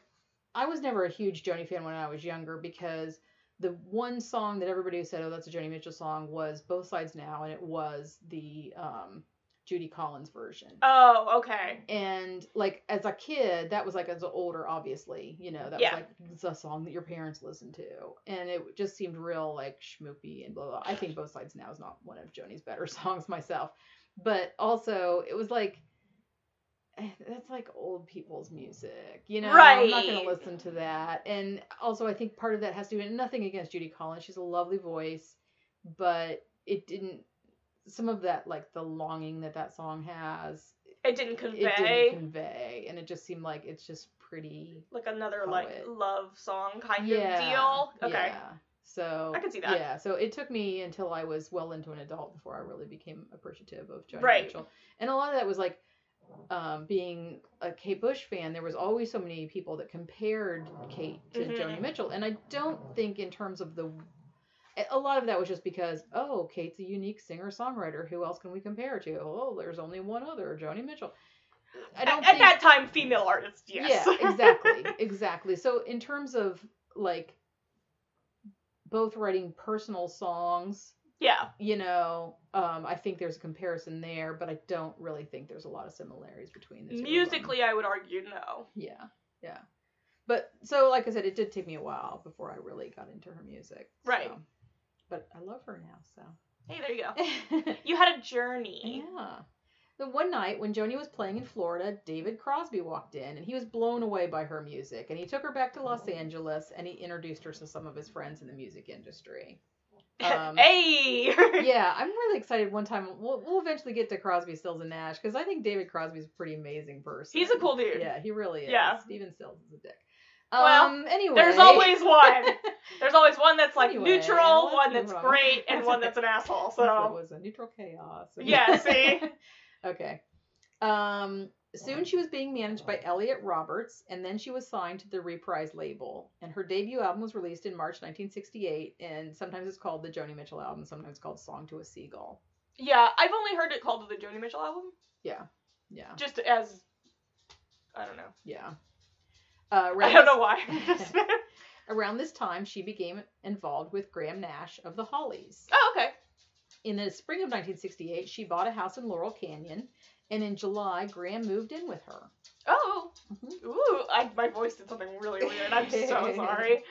Speaker 3: I was never a huge Joni fan when I was younger because the one song that everybody said, "Oh, that's a Joni Mitchell song," was "Both Sides Now," and it was the um, Judy Collins version.
Speaker 2: Oh, okay.
Speaker 3: And like as a kid, that was like as an older, obviously, you know, that
Speaker 2: Yeah.
Speaker 3: was like the song that your parents listened to, and it just seemed real like schmoopy and blah blah. I think "Both Sides Now" is not one of Joni's better songs myself, but also it was like. Eh, That's like old people's music, you know. Right. I'm not gonna listen to that. And also, I think part of that has to do with nothing against Judy Collins. She's a lovely voice, but it didn't. Some of that, like the longing that that song has,
Speaker 2: It didn't convey
Speaker 3: it didn't convey, and it just seemed like it's just pretty.
Speaker 2: like another like love song kind
Speaker 3: yeah,
Speaker 2: of deal. Okay.
Speaker 3: Yeah. So
Speaker 2: I can see that.
Speaker 3: Yeah. So it took me until I was well into an adult before I really became appreciative of Joni
Speaker 2: Right.
Speaker 3: Mitchell, and a lot of that was like. Um, being a Kate Bush fan, there was always so many people that compared Kate to
Speaker 2: Mhm.
Speaker 3: Joni Mitchell, and I don't think in terms of the a lot of that was just because oh kate's a unique singer songwriter who else can we compare to oh there's only one other joni mitchell i don't
Speaker 2: at, at that time, female artist, yes.
Speaker 3: yeah exactly exactly so in terms of like both writing personal songs
Speaker 2: yeah.
Speaker 3: you know um i think there's a comparison there but i don't really think there's a lot of similarities between the two.
Speaker 2: Musically, I would argue no.
Speaker 3: yeah yeah but so like i said it did take me a while before i really got into her music
Speaker 2: Right.
Speaker 3: but i love her now so
Speaker 2: Hey, there you go. You had a journey.
Speaker 3: Yeah. The one night when Joni was playing in Florida, David Crosby walked in and he was blown away by her music. And he took her back to Los Angeles and he introduced her to some of his friends in the music industry. Um,
Speaker 2: hey.
Speaker 3: yeah, I'm really excited. One time we'll, we'll eventually get to Crosby, Stills, and Nash because I think David Crosby's a pretty amazing person.
Speaker 2: He's a cool dude.
Speaker 3: Yeah, he really is.
Speaker 2: Yeah.
Speaker 3: Stephen Stills is a dick.
Speaker 2: Well,
Speaker 3: um, anyway,
Speaker 2: There's always one. There's always one that's like
Speaker 3: Anyway,
Speaker 2: neutral, one that's
Speaker 3: on.
Speaker 2: great, and one that's an asshole.
Speaker 3: So it was a neutral chaos.
Speaker 2: Yeah, see?
Speaker 3: okay. Um, soon she was being managed by Elliot Roberts, and then she was signed to the Reprise label. And her debut album was released in March 1968, and sometimes it's called the Joni Mitchell album, sometimes it's called Song to a Seagull.
Speaker 2: yeah, I've only heard it called the Joni Mitchell album,
Speaker 3: Yeah, yeah,
Speaker 2: just as I don't know.
Speaker 3: yeah. Uh,
Speaker 2: I don't know why.
Speaker 3: Around this time, she became involved with Graham Nash of the Hollies.
Speaker 2: oh, okay.
Speaker 3: In the spring of 1968, she bought a house in Laurel Canyon, and in July, Graham moved in with her.
Speaker 2: Oh,
Speaker 3: Mhm.
Speaker 2: ooh, I, my voice did something really weird. I'm so sorry.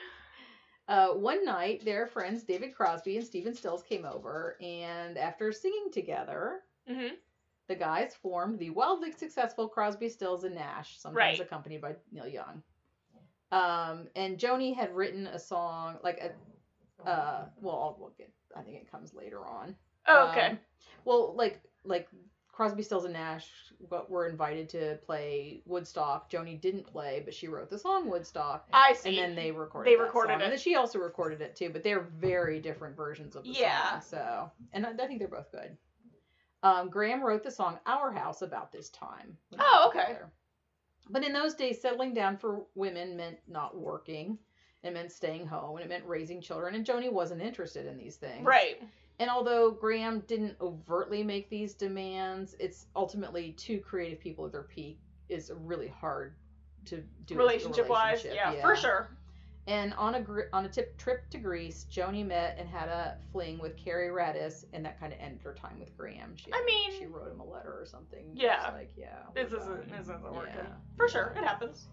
Speaker 3: Uh, one night, their friends David Crosby and Stephen Stills came over, and after singing together,
Speaker 2: hmm
Speaker 3: the guys formed the wildly successful Crosby, Stills, and Nash, sometimes
Speaker 2: Right.
Speaker 3: accompanied by Neil Young. Um, and Joni had written a song, like a, uh, well, I'll look at, I think it comes later on.
Speaker 2: Oh, okay.
Speaker 3: Um, well, like, like Crosby, Stills and Nash were invited to play Woodstock. Joni didn't play, but she wrote the song Woodstock.
Speaker 2: I see.
Speaker 3: And then they recorded.
Speaker 2: They recorded
Speaker 3: song.
Speaker 2: it.
Speaker 3: and then she also recorded it too. But they're very different versions of the song.
Speaker 2: Yeah.
Speaker 3: song. So, and I, I think they're both good. Um, Graham wrote the song "Our House" about this time.
Speaker 2: Oh, okay.
Speaker 3: But in those days, settling down for women meant not working. It meant staying home, and it meant raising children. And Joni wasn't interested in these things.
Speaker 2: right.
Speaker 3: And although Graham didn't overtly make these demands, it's ultimately two creative people at their peak is really hard to do. a
Speaker 2: Relationship wise,
Speaker 3: relationship.
Speaker 2: yeah, for sure.
Speaker 3: And on a gr- on a tip, trip to Greece, Joni met and had a fling with Cary Raditz, and that kind of ended her time with Graham. She,
Speaker 2: I mean-
Speaker 3: she wrote him a letter or something.
Speaker 2: Yeah.
Speaker 3: Like yeah,
Speaker 2: This isn't this isn't working.
Speaker 3: Yeah.
Speaker 2: For sure, it happens.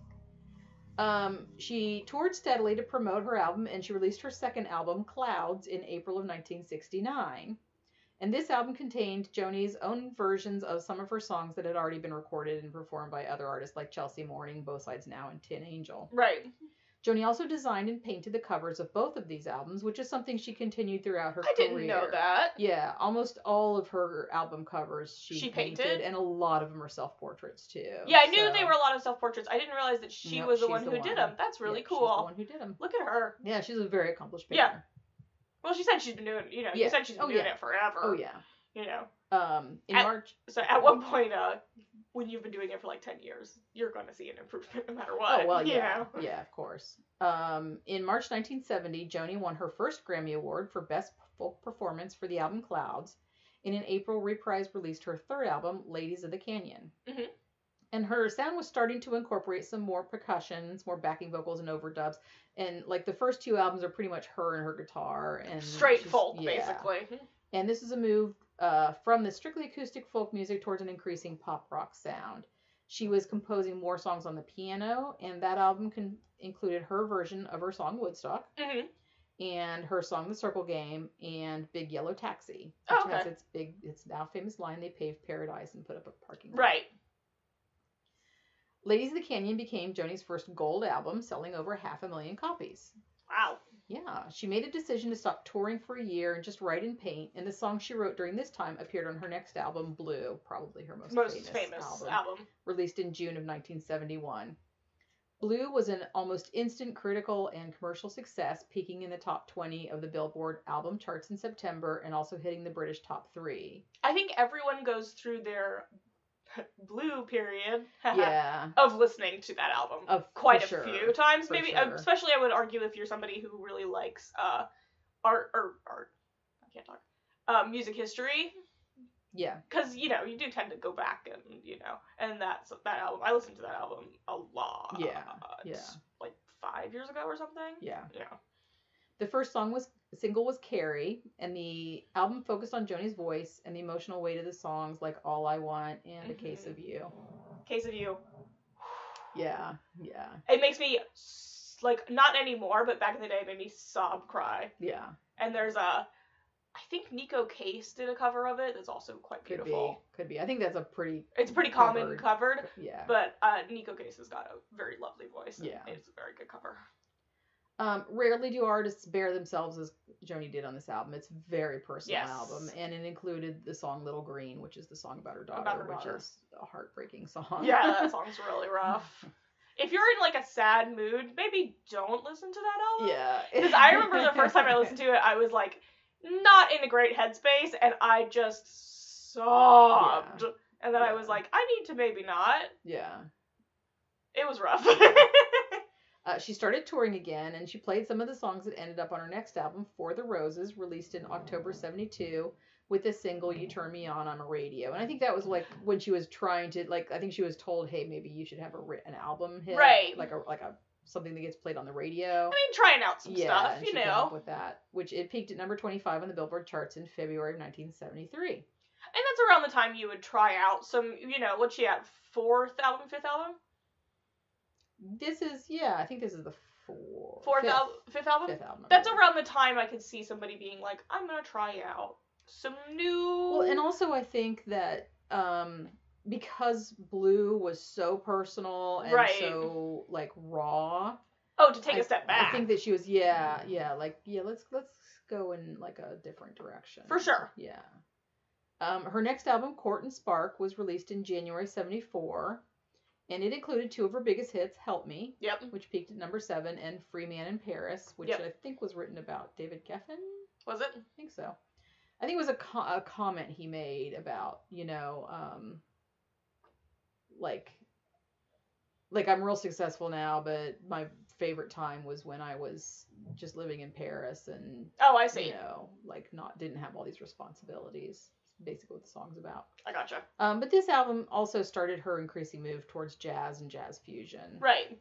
Speaker 3: Um, she toured steadily to promote her album, and she released her second album, Clouds, in April of 1969. And this album contained Joni's own versions of some of her songs that had already been recorded and performed by other artists like Chelsea Morning, Both Sides Now, and Tin Angel.
Speaker 2: Right.
Speaker 3: Joni also designed and painted the covers of both of these albums, which is something she continued throughout her
Speaker 2: I
Speaker 3: career.
Speaker 2: I didn't know that.
Speaker 3: Yeah, almost all of her album covers she,
Speaker 2: She
Speaker 3: painted,
Speaker 2: painted?
Speaker 3: and a lot of them are self portraits too.
Speaker 2: Yeah, I knew
Speaker 3: so-
Speaker 2: they were a lot of self portraits. I didn't realize that she
Speaker 3: Nope,
Speaker 2: was the one
Speaker 3: the
Speaker 2: who
Speaker 3: one.
Speaker 2: did them. That's really
Speaker 3: Yeah, She's the
Speaker 2: cool.
Speaker 3: one who did them.
Speaker 2: Look at her.
Speaker 3: Yeah, she's a very accomplished painter. Yeah.
Speaker 2: Well, she said she's been doing. You know,
Speaker 3: Yeah.
Speaker 2: you said she's been
Speaker 3: Oh,
Speaker 2: doing
Speaker 3: yeah.
Speaker 2: it forever.
Speaker 3: Oh yeah.
Speaker 2: You know,
Speaker 3: Um, in
Speaker 2: At-
Speaker 3: March.
Speaker 2: so at one point, uh, when you've been doing it for like ten years, you're going to see an improvement no matter what.
Speaker 3: Oh well, yeah,
Speaker 2: know?
Speaker 3: yeah, of course. Um, in March 1970, Joni won her first Grammy Award for Best Folk Performance for the album Clouds, and in April, Reprise released her third album, Ladies of the Canyon.
Speaker 2: Mhm.
Speaker 3: And her sound was starting to incorporate some more percussions, more backing vocals, and overdubs. And like the first two albums are pretty much her and her guitar and
Speaker 2: Straight folk,
Speaker 3: yeah.
Speaker 2: basically.
Speaker 3: And this is a move uh, from the strictly acoustic folk music towards an increasing pop rock sound. She was composing more songs on the piano, and that album con- included her version of her song Woodstock
Speaker 2: hmm
Speaker 3: and her song The Circle Game and Big Yellow Taxi,
Speaker 2: Oh,
Speaker 3: which has its big, its now famous line: "They paved paradise and put up a parking lot."
Speaker 2: Right.
Speaker 3: Ladies of the Canyon became Joni's first gold album, selling over half a million copies.
Speaker 2: Wow.
Speaker 3: Yeah, she made a decision to stop touring for a year and just write and paint, and the songs she wrote during this time appeared on her next album, Blue, probably her most,
Speaker 2: Most
Speaker 3: famous,
Speaker 2: famous
Speaker 3: album,
Speaker 2: album.
Speaker 3: released in June of 1971. Blue was an almost instant critical and commercial success, peaking in the top 20 of the Billboard album charts in September and also hitting the British top 3.
Speaker 2: I think everyone goes through their blue period
Speaker 3: yeah,
Speaker 2: of listening to that album
Speaker 3: of
Speaker 2: quite a
Speaker 3: sure.
Speaker 2: few times.
Speaker 3: for
Speaker 2: Maybe,
Speaker 3: sure.
Speaker 2: especially, I would argue if you're somebody who really likes uh, art or art. I can't talk. Uh, music history,
Speaker 3: Yeah,
Speaker 2: because you know you do tend to go back and you know, and that's that album. I listened to that album a lot.
Speaker 3: Yeah, yeah.
Speaker 2: Like five years ago or something.
Speaker 3: yeah.
Speaker 2: Yeah.
Speaker 3: The first song was single was Carey, and the album focused on Joni's voice and the emotional weight of the songs like All I Want and A Case
Speaker 2: Mhm.
Speaker 3: of You.
Speaker 2: Case of you.
Speaker 3: Yeah, yeah,
Speaker 2: It makes me like not anymore, but back in the day, it made me sob cry.
Speaker 3: yeah.
Speaker 2: And there's a, I think Neko Case did a cover of it. That's also quite beautiful.
Speaker 3: Could be, could be. I think that's a pretty
Speaker 2: It's pretty common
Speaker 3: Covered.
Speaker 2: covered,
Speaker 3: yeah.
Speaker 2: but uh, Neko Case has got a very lovely voice.
Speaker 3: Yeah.
Speaker 2: It's a very good cover.
Speaker 3: Um, rarely do artists bear themselves as Joni did on this album. It's a very personal
Speaker 2: Yes.
Speaker 3: album, and it included the song "Little Green," which is the song about her daughter,
Speaker 2: About her
Speaker 3: which
Speaker 2: daughter.
Speaker 3: is a heartbreaking song.
Speaker 2: Yeah, that song's really rough. If you're in like a sad mood, maybe don't listen to that album.
Speaker 3: yeah.
Speaker 2: Because I remember the first time I listened to it, I was like not in a great headspace, and I just sobbed. And then I was like, I need to maybe not.
Speaker 3: Yeah.
Speaker 2: It was rough.
Speaker 3: Uh, she started touring again, and she played some of the songs that ended up on her next album, For the Roses, released in October 72, with the single You Turn Me On I'm a Radio. And I think that was like when she was trying to, like, I think she was told, hey, maybe you should have a, an album hit.
Speaker 2: Right.
Speaker 3: Like a, like a, something that gets played on the radio.
Speaker 2: I mean, trying out some
Speaker 3: yeah,
Speaker 2: stuff, you
Speaker 3: she came up
Speaker 2: know.
Speaker 3: with that, which it peaked at number 25 on the Billboard charts in February of 1973.
Speaker 2: And that's around the time you would try out some, you know, what she had Fourth album, fifth album?
Speaker 3: This is, yeah, I think this is the
Speaker 2: fourth
Speaker 3: fifth,
Speaker 2: album? Fifth album?
Speaker 3: fifth album.
Speaker 2: That's around the time I could see somebody being like, I'm gonna try out some new.
Speaker 3: Well, and also I think that um because Blue was so personal and
Speaker 2: Right.
Speaker 3: so like raw.
Speaker 2: oh, to take
Speaker 3: I-
Speaker 2: a step back.
Speaker 3: I think that she was yeah, yeah, like yeah, let's let's go in like a different direction.
Speaker 2: For sure.
Speaker 3: Yeah. Um, her next album, Court and Spark, was released in January 74, and it included two of her biggest hits, Help Me,
Speaker 2: Yep.
Speaker 3: which peaked at number seven, and Free Man in Paris, which
Speaker 2: Yep.
Speaker 3: I think was written about David Geffen.
Speaker 2: Was it?
Speaker 3: I think so. I think it was a, co- a comment he made about, you know, um, like, like I'm real successful now, but my favorite time was when I was just living in Paris and
Speaker 2: Oh, I see.
Speaker 3: you know, like not didn't have all these responsibilities. Basically, what the song's about.
Speaker 2: I gotcha.
Speaker 3: Um, but this album also started her increasing move towards jazz and jazz fusion.
Speaker 2: Right.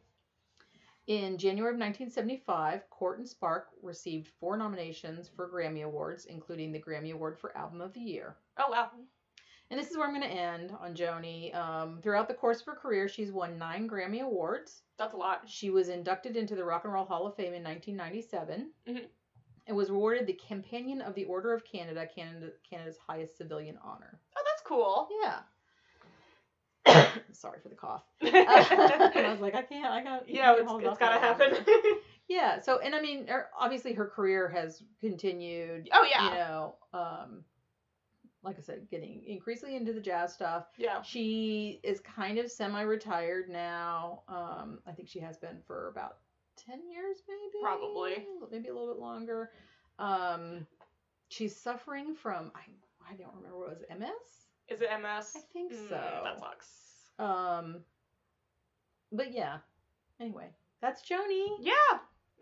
Speaker 3: In January of 1975, Court and Spark received four nominations for Grammy Awards, including the Grammy Award for Album of the Year.
Speaker 2: Oh wow.
Speaker 3: And this is where I'm going to end on Joni. Um, throughout the course of her career, she's won nine Grammy Awards.
Speaker 2: That's a lot.
Speaker 3: She was inducted into the Rock and Roll Hall of Fame in 1997
Speaker 2: Mhm.
Speaker 3: And was awarded the Companion of the Order of Canada, Canada Canada's highest civilian honor.
Speaker 2: Oh, that's cool.
Speaker 3: Yeah. Sorry for the cough. I was like, I can't. I got. Yeah,
Speaker 2: it's, it's gotta happen.
Speaker 3: Yeah. So, and I mean, er, obviously, her career has continued.
Speaker 2: oh yeah.
Speaker 3: You know, um, like I said, getting increasingly into the jazz stuff.
Speaker 2: Yeah.
Speaker 3: She is kind of semi-retired now. Um, I think she has been for about ten years, maybe.
Speaker 2: Probably.
Speaker 3: Maybe a little bit longer. Um, she's suffering from I I don't remember what it was MS.
Speaker 2: Is it MS?
Speaker 3: I think
Speaker 2: Mm,
Speaker 3: so.
Speaker 2: That sucks.
Speaker 3: Um, but yeah. Anyway, that's Joni.
Speaker 2: Yeah.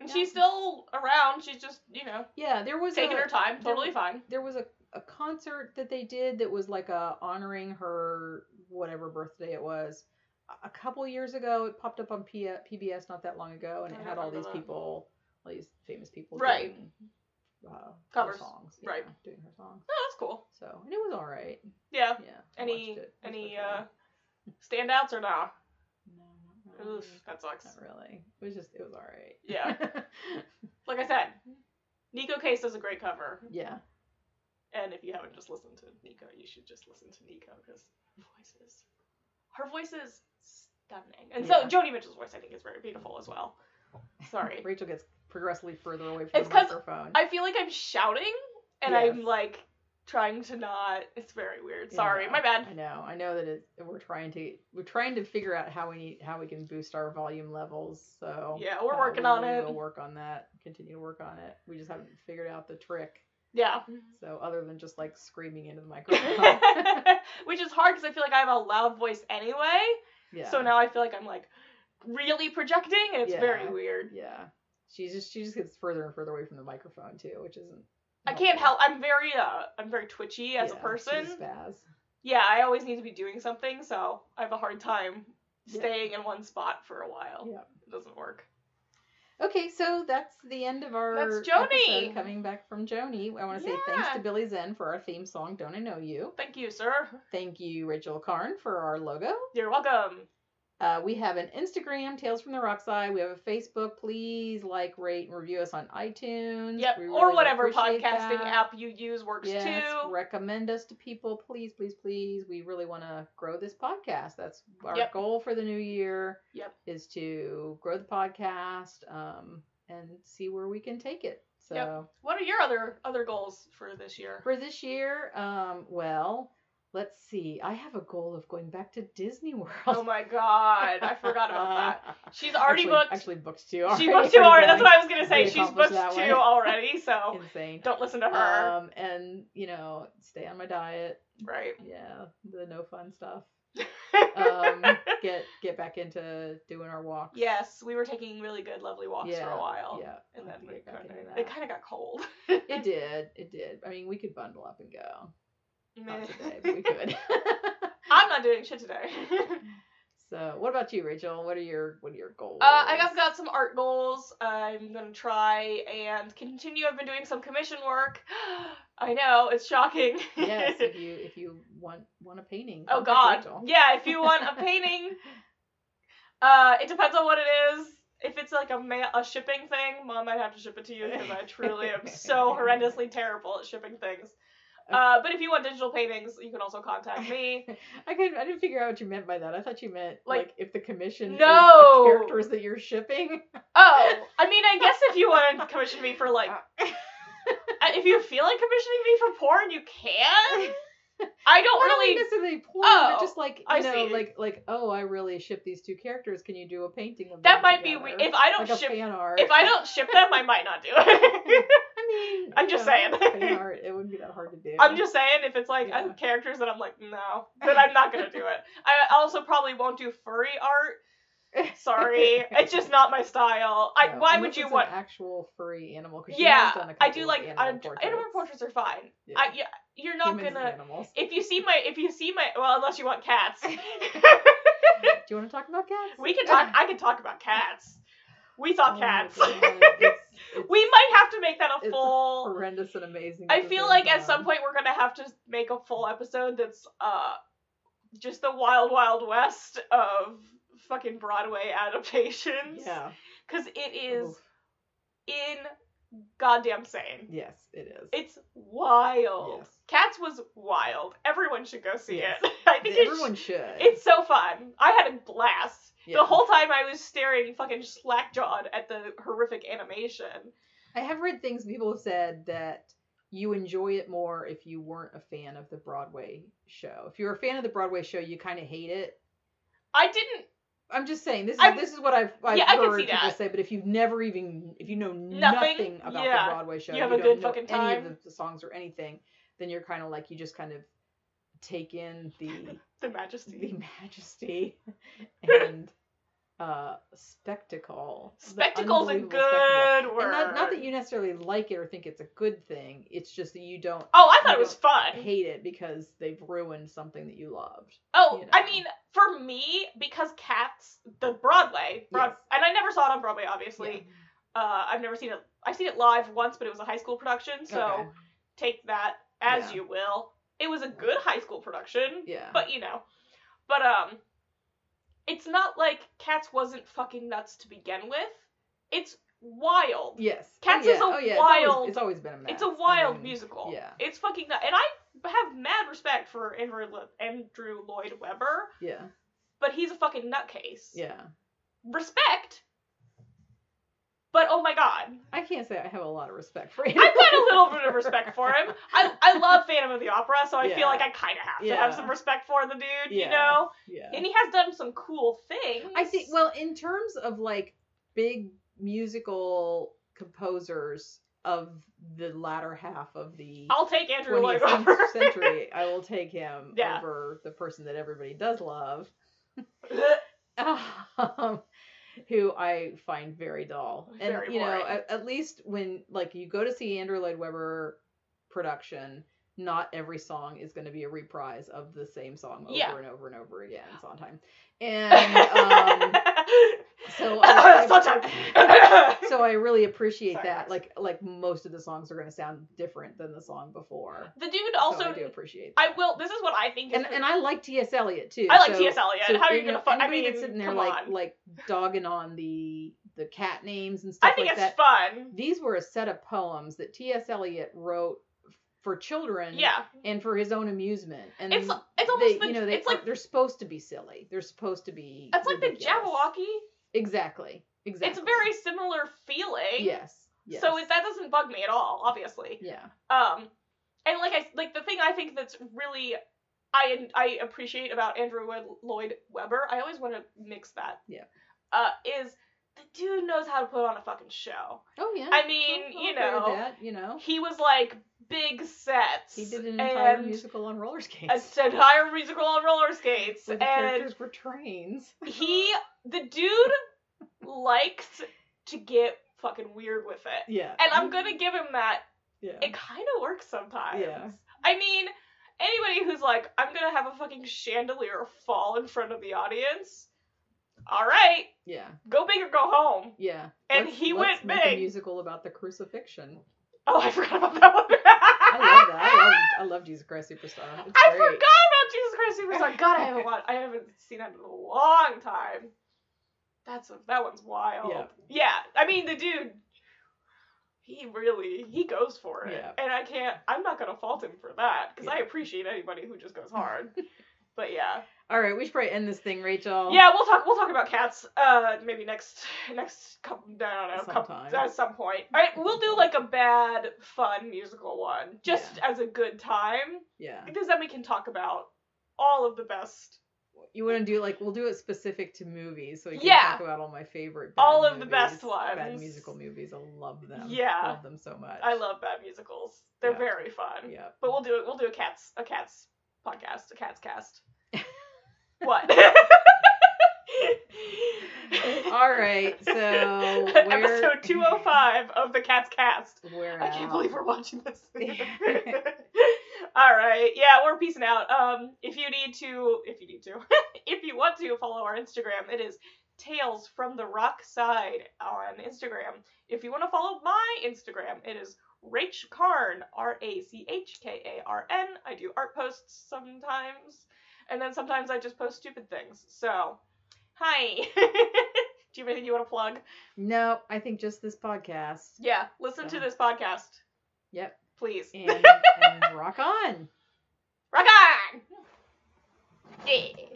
Speaker 2: And
Speaker 3: Yeah.
Speaker 2: she's still around. She's just, you know,
Speaker 3: Yeah, there was
Speaker 2: taking
Speaker 3: a,
Speaker 2: her time.
Speaker 3: there-
Speaker 2: Totally fine.
Speaker 3: There was a, a concert that they did that was like a honoring her whatever birthday it was. A- couple years ago, it popped up on P- PBS not that long ago, and
Speaker 2: I
Speaker 3: it had all these
Speaker 2: that.
Speaker 3: people, all these famous people,
Speaker 2: Right.
Speaker 3: doing, uh,
Speaker 2: Covers.
Speaker 3: songs,
Speaker 2: Right.
Speaker 3: doing her songs.
Speaker 2: Oh, that's cool.
Speaker 3: So, and it was all right.
Speaker 2: Yeah.
Speaker 3: Yeah.
Speaker 2: Any
Speaker 3: watched it. It was
Speaker 2: any uh standouts or nah?
Speaker 3: No, really.
Speaker 2: Oof, that sucks.
Speaker 3: Not really. It was just, it was all right.
Speaker 2: Yeah. Like I said, Neko Case does a great cover.
Speaker 3: yeah.
Speaker 2: And if you haven't just listened to Neko, you should just listen to Neko because her voice is her voice is stunning. And
Speaker 3: Yeah.
Speaker 2: so Joni Mitchell's voice I think is very beautiful as well. Sorry.
Speaker 3: Rachel gets progressively further away from
Speaker 2: It's
Speaker 3: the microphone.
Speaker 2: I feel like I'm shouting and
Speaker 3: Yes.
Speaker 2: I'm like trying to not it's very weird. Sorry,
Speaker 3: Yeah,
Speaker 2: my bad.
Speaker 3: I know. I know that it, we're trying to we're trying to figure out how we need how we can boost our volume levels. So
Speaker 2: Yeah, we're
Speaker 3: uh,
Speaker 2: working
Speaker 3: we
Speaker 2: on it.
Speaker 3: We'll work on that. Continue to work on it. We just haven't figured out the trick.
Speaker 2: Yeah.
Speaker 3: So other than just like screaming into the microphone.
Speaker 2: Which is hard because I feel like I have a loud voice anyway.
Speaker 3: Yeah.
Speaker 2: So now I feel like I'm like really projecting and it's very weird.
Speaker 3: Yeah. She just she just gets further and further away from the microphone too, which isn't.
Speaker 2: I can't help I'm very uh I'm very twitchy as a person.
Speaker 3: spaz.
Speaker 2: Yeah, I always need to be doing something, so I have a hard time
Speaker 3: Yeah.
Speaker 2: staying in one spot for a while.
Speaker 3: Yeah.
Speaker 2: It doesn't work.
Speaker 3: Okay, so that's the end of our
Speaker 2: That's Joni.
Speaker 3: coming back from Joni. I want to say thanks to Billy Zen for our theme song, Don't I Know You.
Speaker 2: Thank you, sir.
Speaker 3: Thank you, Rachel Karn, for our logo.
Speaker 2: You're welcome.
Speaker 3: Uh, we have an Instagram, Tales from the Rock Side. We have a Facebook. Please like, rate, and review us on iTunes.
Speaker 2: Yep.
Speaker 3: We
Speaker 2: or whatever podcasting
Speaker 3: that.
Speaker 2: app you use works
Speaker 3: Yes,
Speaker 2: too.
Speaker 3: recommend us to people, please, please, please. We really want to grow this podcast. That's our
Speaker 2: Yep.
Speaker 3: goal for the new year.
Speaker 2: Yep.
Speaker 3: Is to grow the podcast um, and see where we can take it. So
Speaker 2: Yep. What are your other other goals for this year?
Speaker 3: for this year, um, well, let's see. I have a goal of going back to Disney World.
Speaker 2: Oh my god, I forgot about that. She's already
Speaker 3: actually,
Speaker 2: booked.
Speaker 3: Actually booked two. Already.
Speaker 2: she booked two already. That's what I was gonna say. She's booked two
Speaker 3: one.
Speaker 2: already, so
Speaker 3: Insane.
Speaker 2: don't listen to her.
Speaker 3: Um, and you know, stay on my diet.
Speaker 2: right.
Speaker 3: Yeah, the no fun stuff. Um, get get back into doing our walks.
Speaker 2: yes, we were taking really good, lovely walks for a while.
Speaker 3: Yeah,
Speaker 2: And then we
Speaker 3: get
Speaker 2: kinda, it kind of got cold.
Speaker 3: It did. It did. I mean, we could bundle up and go. Not today, but we could.
Speaker 2: I'm not doing shit today.
Speaker 3: so, what about you, Rachel? What are your what are your goals?
Speaker 2: Uh, I guess got some art goals. I'm gonna try and continue. I've been doing some commission work. I know it's shocking.
Speaker 3: yes, if you if you want want a painting.
Speaker 2: oh God.
Speaker 3: Rachel.
Speaker 2: Yeah, if you want a painting, uh, it depends on what it is. If it's like a ma- a shipping thing, mom might have to ship it to you because I truly am so horrendously terrible at shipping things. Uh, but if you want digital paintings, you can also contact me.
Speaker 3: I couldn't. I didn't figure out what you meant by that. I thought you meant like,
Speaker 2: Like-
Speaker 3: if the commission is
Speaker 2: No!
Speaker 3: the characters that you're shipping.
Speaker 2: Oh, I mean, I guess if you want to commission me for like, if you feel like commissioning me for porn, you can. I don't
Speaker 3: I
Speaker 2: really.
Speaker 3: necessarily porn,
Speaker 2: Oh,
Speaker 3: but just like you
Speaker 2: I
Speaker 3: know,
Speaker 2: see.
Speaker 3: like like oh, I really ship these two characters. Can you do a painting of them?
Speaker 2: that might be
Speaker 3: together?
Speaker 2: we- if I don't
Speaker 3: like
Speaker 2: ship
Speaker 3: fan art.
Speaker 2: if I don't ship them, I might not do it.
Speaker 3: I mean,
Speaker 2: I'm just saying.
Speaker 3: art. It wouldn't be that hard to do.
Speaker 2: I'm just saying, if it's like
Speaker 3: Yeah.
Speaker 2: characters that I'm like, no, then I'm not gonna do it. I also probably won't do furry art. Sorry, it's just not my style. I
Speaker 3: No,
Speaker 2: why would you want?
Speaker 3: an actual furry animal?
Speaker 2: Yeah,
Speaker 3: has done a
Speaker 2: I do like
Speaker 3: animal
Speaker 2: I'm-
Speaker 3: portraits.
Speaker 2: animal portraits are fine.
Speaker 3: Yeah.
Speaker 2: I, yeah, you're not
Speaker 3: Humans
Speaker 2: gonna.
Speaker 3: animals.
Speaker 2: If you see my, if you see my, well, unless you want cats,
Speaker 3: Do you want to talk about cats?
Speaker 2: we can talk. I can talk about cats. We saw
Speaker 3: Oh
Speaker 2: cats.
Speaker 3: God, it's- it's
Speaker 2: we might have to make that a
Speaker 3: it's
Speaker 2: full.
Speaker 3: horrendous and amazing.
Speaker 2: I feel like at some point we're gonna have to make a full episode that's uh just the wild wild west of fucking Broadway adaptations.
Speaker 3: Yeah.
Speaker 2: Cause it is
Speaker 3: Oof.
Speaker 2: in goddamn sane.
Speaker 3: Yes, it is.
Speaker 2: It's wild.
Speaker 3: Yes.
Speaker 2: Cats was wild. Everyone should go see
Speaker 3: Yes.
Speaker 2: it. I think
Speaker 3: Everyone
Speaker 2: sh-
Speaker 3: should.
Speaker 2: it's so fun. I had a blast.
Speaker 3: Yeah.
Speaker 2: The whole time I was staring fucking slack-jawed at the horrific animation.
Speaker 3: I have read things people have said that you enjoy it more if you weren't a fan of the Broadway show. If you're a fan of the Broadway show, you kind of hate it.
Speaker 2: I didn't
Speaker 3: I'm just saying this is
Speaker 2: I'm-
Speaker 3: this is what I've, I've
Speaker 2: Yeah,
Speaker 3: heard people
Speaker 2: that.
Speaker 3: say. But if you've never even if you know
Speaker 2: Nothing?
Speaker 3: nothing, about
Speaker 2: Yeah.
Speaker 3: the Broadway show,
Speaker 2: You have a
Speaker 3: don't
Speaker 2: good
Speaker 3: know
Speaker 2: fucking
Speaker 3: any
Speaker 2: time?
Speaker 3: of the songs or anything, then you're kind of like you just kind of take in the
Speaker 2: the majesty.
Speaker 3: the majesty and uh spectacle.
Speaker 2: Spectacle's a
Speaker 3: unbelievable spectacle.
Speaker 2: good word.
Speaker 3: And not, not that you necessarily like it or think it's a good thing. It's just that you don't
Speaker 2: Oh, I thought it was fun.
Speaker 3: hate it because they've ruined something that you loved.
Speaker 2: Oh,
Speaker 3: you
Speaker 2: I mean, for me, because Cats, the Broadway, Broad-
Speaker 3: Yes.
Speaker 2: and I never saw it on Broadway, obviously. Uh, I've never seen it. I've seen it live once, but it was a high school production, so
Speaker 3: Okay.
Speaker 2: take that as
Speaker 3: Yeah.
Speaker 2: you will. It was a good high school production,
Speaker 3: Yeah.
Speaker 2: but you know, but um, it's not like Cats wasn't fucking nuts to begin with. It's wild.
Speaker 3: yes.
Speaker 2: Cats
Speaker 3: oh,
Speaker 2: is
Speaker 3: yeah.
Speaker 2: a
Speaker 3: oh, yeah. It's
Speaker 2: wild-
Speaker 3: always, it's always been a mess.
Speaker 2: It's a wild
Speaker 3: mean,
Speaker 2: musical.
Speaker 3: yeah.
Speaker 2: It's fucking nut, and I have mad respect for Andrew, Andrew Lloyd Webber,
Speaker 3: Yeah.
Speaker 2: but he's a fucking nutcase.
Speaker 3: Yeah.
Speaker 2: Respect. But oh my god,
Speaker 3: I can't say I have a lot of respect for him.
Speaker 2: I've got a little bit of respect for him. I I love Phantom of the Opera, so I
Speaker 3: Yeah.
Speaker 2: feel like I kind of have to have some respect for the dude, you know.
Speaker 3: yeah.
Speaker 2: And he has done some cool things.
Speaker 3: I think well, in terms of like big musical composers of the latter half of the
Speaker 2: I'll take Andrew Lloyd
Speaker 3: 20th
Speaker 2: Webber.
Speaker 3: century, I will take him
Speaker 2: Yeah.
Speaker 3: over the person that everybody does love, um, who I find very dull. And
Speaker 2: Very
Speaker 3: you know, at, at least when like you go to see Andrew Lloyd Webber production, not every song is going to be a reprise of the same song over
Speaker 2: Yeah.
Speaker 3: and over and over again, Sondheim. And um, so I, so I really appreciate
Speaker 2: Sorry,
Speaker 3: that. Like like most of the songs are going to sound different than the song before.
Speaker 2: the dude
Speaker 3: So
Speaker 2: also.
Speaker 3: I do appreciate.
Speaker 2: I will. This is what I think.
Speaker 3: And and I like T.S. Eliot too.
Speaker 2: I like
Speaker 3: so-
Speaker 2: T.S. Eliot.
Speaker 3: so,
Speaker 2: How are you
Speaker 3: know,
Speaker 2: gonna? Fu- I mean,
Speaker 3: that's sitting there like
Speaker 2: on.
Speaker 3: like dogging on the the cat names and stuff
Speaker 2: I think
Speaker 3: like
Speaker 2: it's
Speaker 3: that.
Speaker 2: fun.
Speaker 3: These were a set of poems that T.S. Eliot wrote for children
Speaker 2: Yeah.
Speaker 3: and for his own amusement. And
Speaker 2: It's it's
Speaker 3: they,
Speaker 2: almost the,
Speaker 3: you know they
Speaker 2: it's like
Speaker 3: they're supposed to be silly. They're supposed to be.
Speaker 2: it's like the
Speaker 3: ridiculous.
Speaker 2: Jabberwocky.
Speaker 3: Exactly. Exactly.
Speaker 2: It's a very similar feeling.
Speaker 3: yes. Yes.
Speaker 2: So it, that doesn't bug me at all, obviously.
Speaker 3: Yeah.
Speaker 2: Um, and like I like the thing I think that's really I I appreciate about Andrew Lloyd- Webber. I always want to mix that.
Speaker 3: Yeah.
Speaker 2: Uh, is the dude knows how to put on a fucking show.
Speaker 3: Oh yeah.
Speaker 2: I mean,
Speaker 3: I'll- I'll
Speaker 2: you know,
Speaker 3: that, you know.
Speaker 2: he was like big sets.
Speaker 3: He did an entire
Speaker 2: and
Speaker 3: musical on roller skates.
Speaker 2: An entire musical on roller skates,
Speaker 3: where the
Speaker 2: and
Speaker 3: characters were trains.
Speaker 2: he, the dude, likes to get fucking weird with it.
Speaker 3: Yeah.
Speaker 2: And I'm gonna give him that.
Speaker 3: Yeah.
Speaker 2: It kind of works sometimes.
Speaker 3: Yeah.
Speaker 2: I mean, anybody who's like, I'm gonna have a fucking chandelier fall in front of the audience. All right,
Speaker 3: Yeah.
Speaker 2: go big or go home.
Speaker 3: Yeah.
Speaker 2: And
Speaker 3: Let's-
Speaker 2: he
Speaker 3: let's
Speaker 2: went
Speaker 3: make a
Speaker 2: big.
Speaker 3: musical about the crucifixion.
Speaker 2: Oh, I forgot about that one.
Speaker 3: I love that. I love, I love Jesus Christ Superstar. It's
Speaker 2: I
Speaker 3: great.
Speaker 2: forgot about Jesus Christ Superstar. God, I haven't watched. I haven't seen that in a long time. That's a, that one's wild.
Speaker 3: Yeah.
Speaker 2: Yeah. I mean, the dude. He really he goes for it,
Speaker 3: Yeah.
Speaker 2: and I can't. I'm not gonna fault him for that because I appreciate anybody who just goes hard. but yeah,
Speaker 3: All right, we should probably end this thing, Rachel.
Speaker 2: Yeah, we'll talk. We'll talk about cats. Uh, maybe next next couple. I don't know. Couple, at some point. All right, we'll do like a bad, fun musical one, just as a good time,
Speaker 3: Yeah.
Speaker 2: because then we can talk about all of the best,
Speaker 3: You want to do like we'll do it specific to movies, so we can
Speaker 2: Yeah.
Speaker 3: talk about all my favorite. Bad
Speaker 2: All of the best
Speaker 3: ones. Bad musical movies. I love them.
Speaker 2: Yeah.
Speaker 3: Love them so much.
Speaker 2: I love bad musicals. They're
Speaker 3: Yeah.
Speaker 2: very fun.
Speaker 3: Yeah.
Speaker 2: But we'll do it. We'll do a cats a cats podcast, a cats cast. What?
Speaker 3: All right, so we're
Speaker 2: episode two hundred five of the Cats Cast.
Speaker 3: We're
Speaker 2: I can't
Speaker 3: out.
Speaker 2: believe we're watching this. All right, yeah, we're peacing out. Um, if you need to, if you need to, if you want to follow our Instagram, it is Tales from the Rock Side on Instagram. If you want to follow my Instagram, it is Rach Karn, R A C H K A R N. I do art posts sometimes, and then sometimes I just post stupid things. So, hi. do you have anything you want to plug?
Speaker 3: No, I think just this podcast.
Speaker 2: Yeah, listen to this podcast,
Speaker 3: Yep.
Speaker 2: please.
Speaker 3: And, and rock on.
Speaker 2: Rock on! Yeah.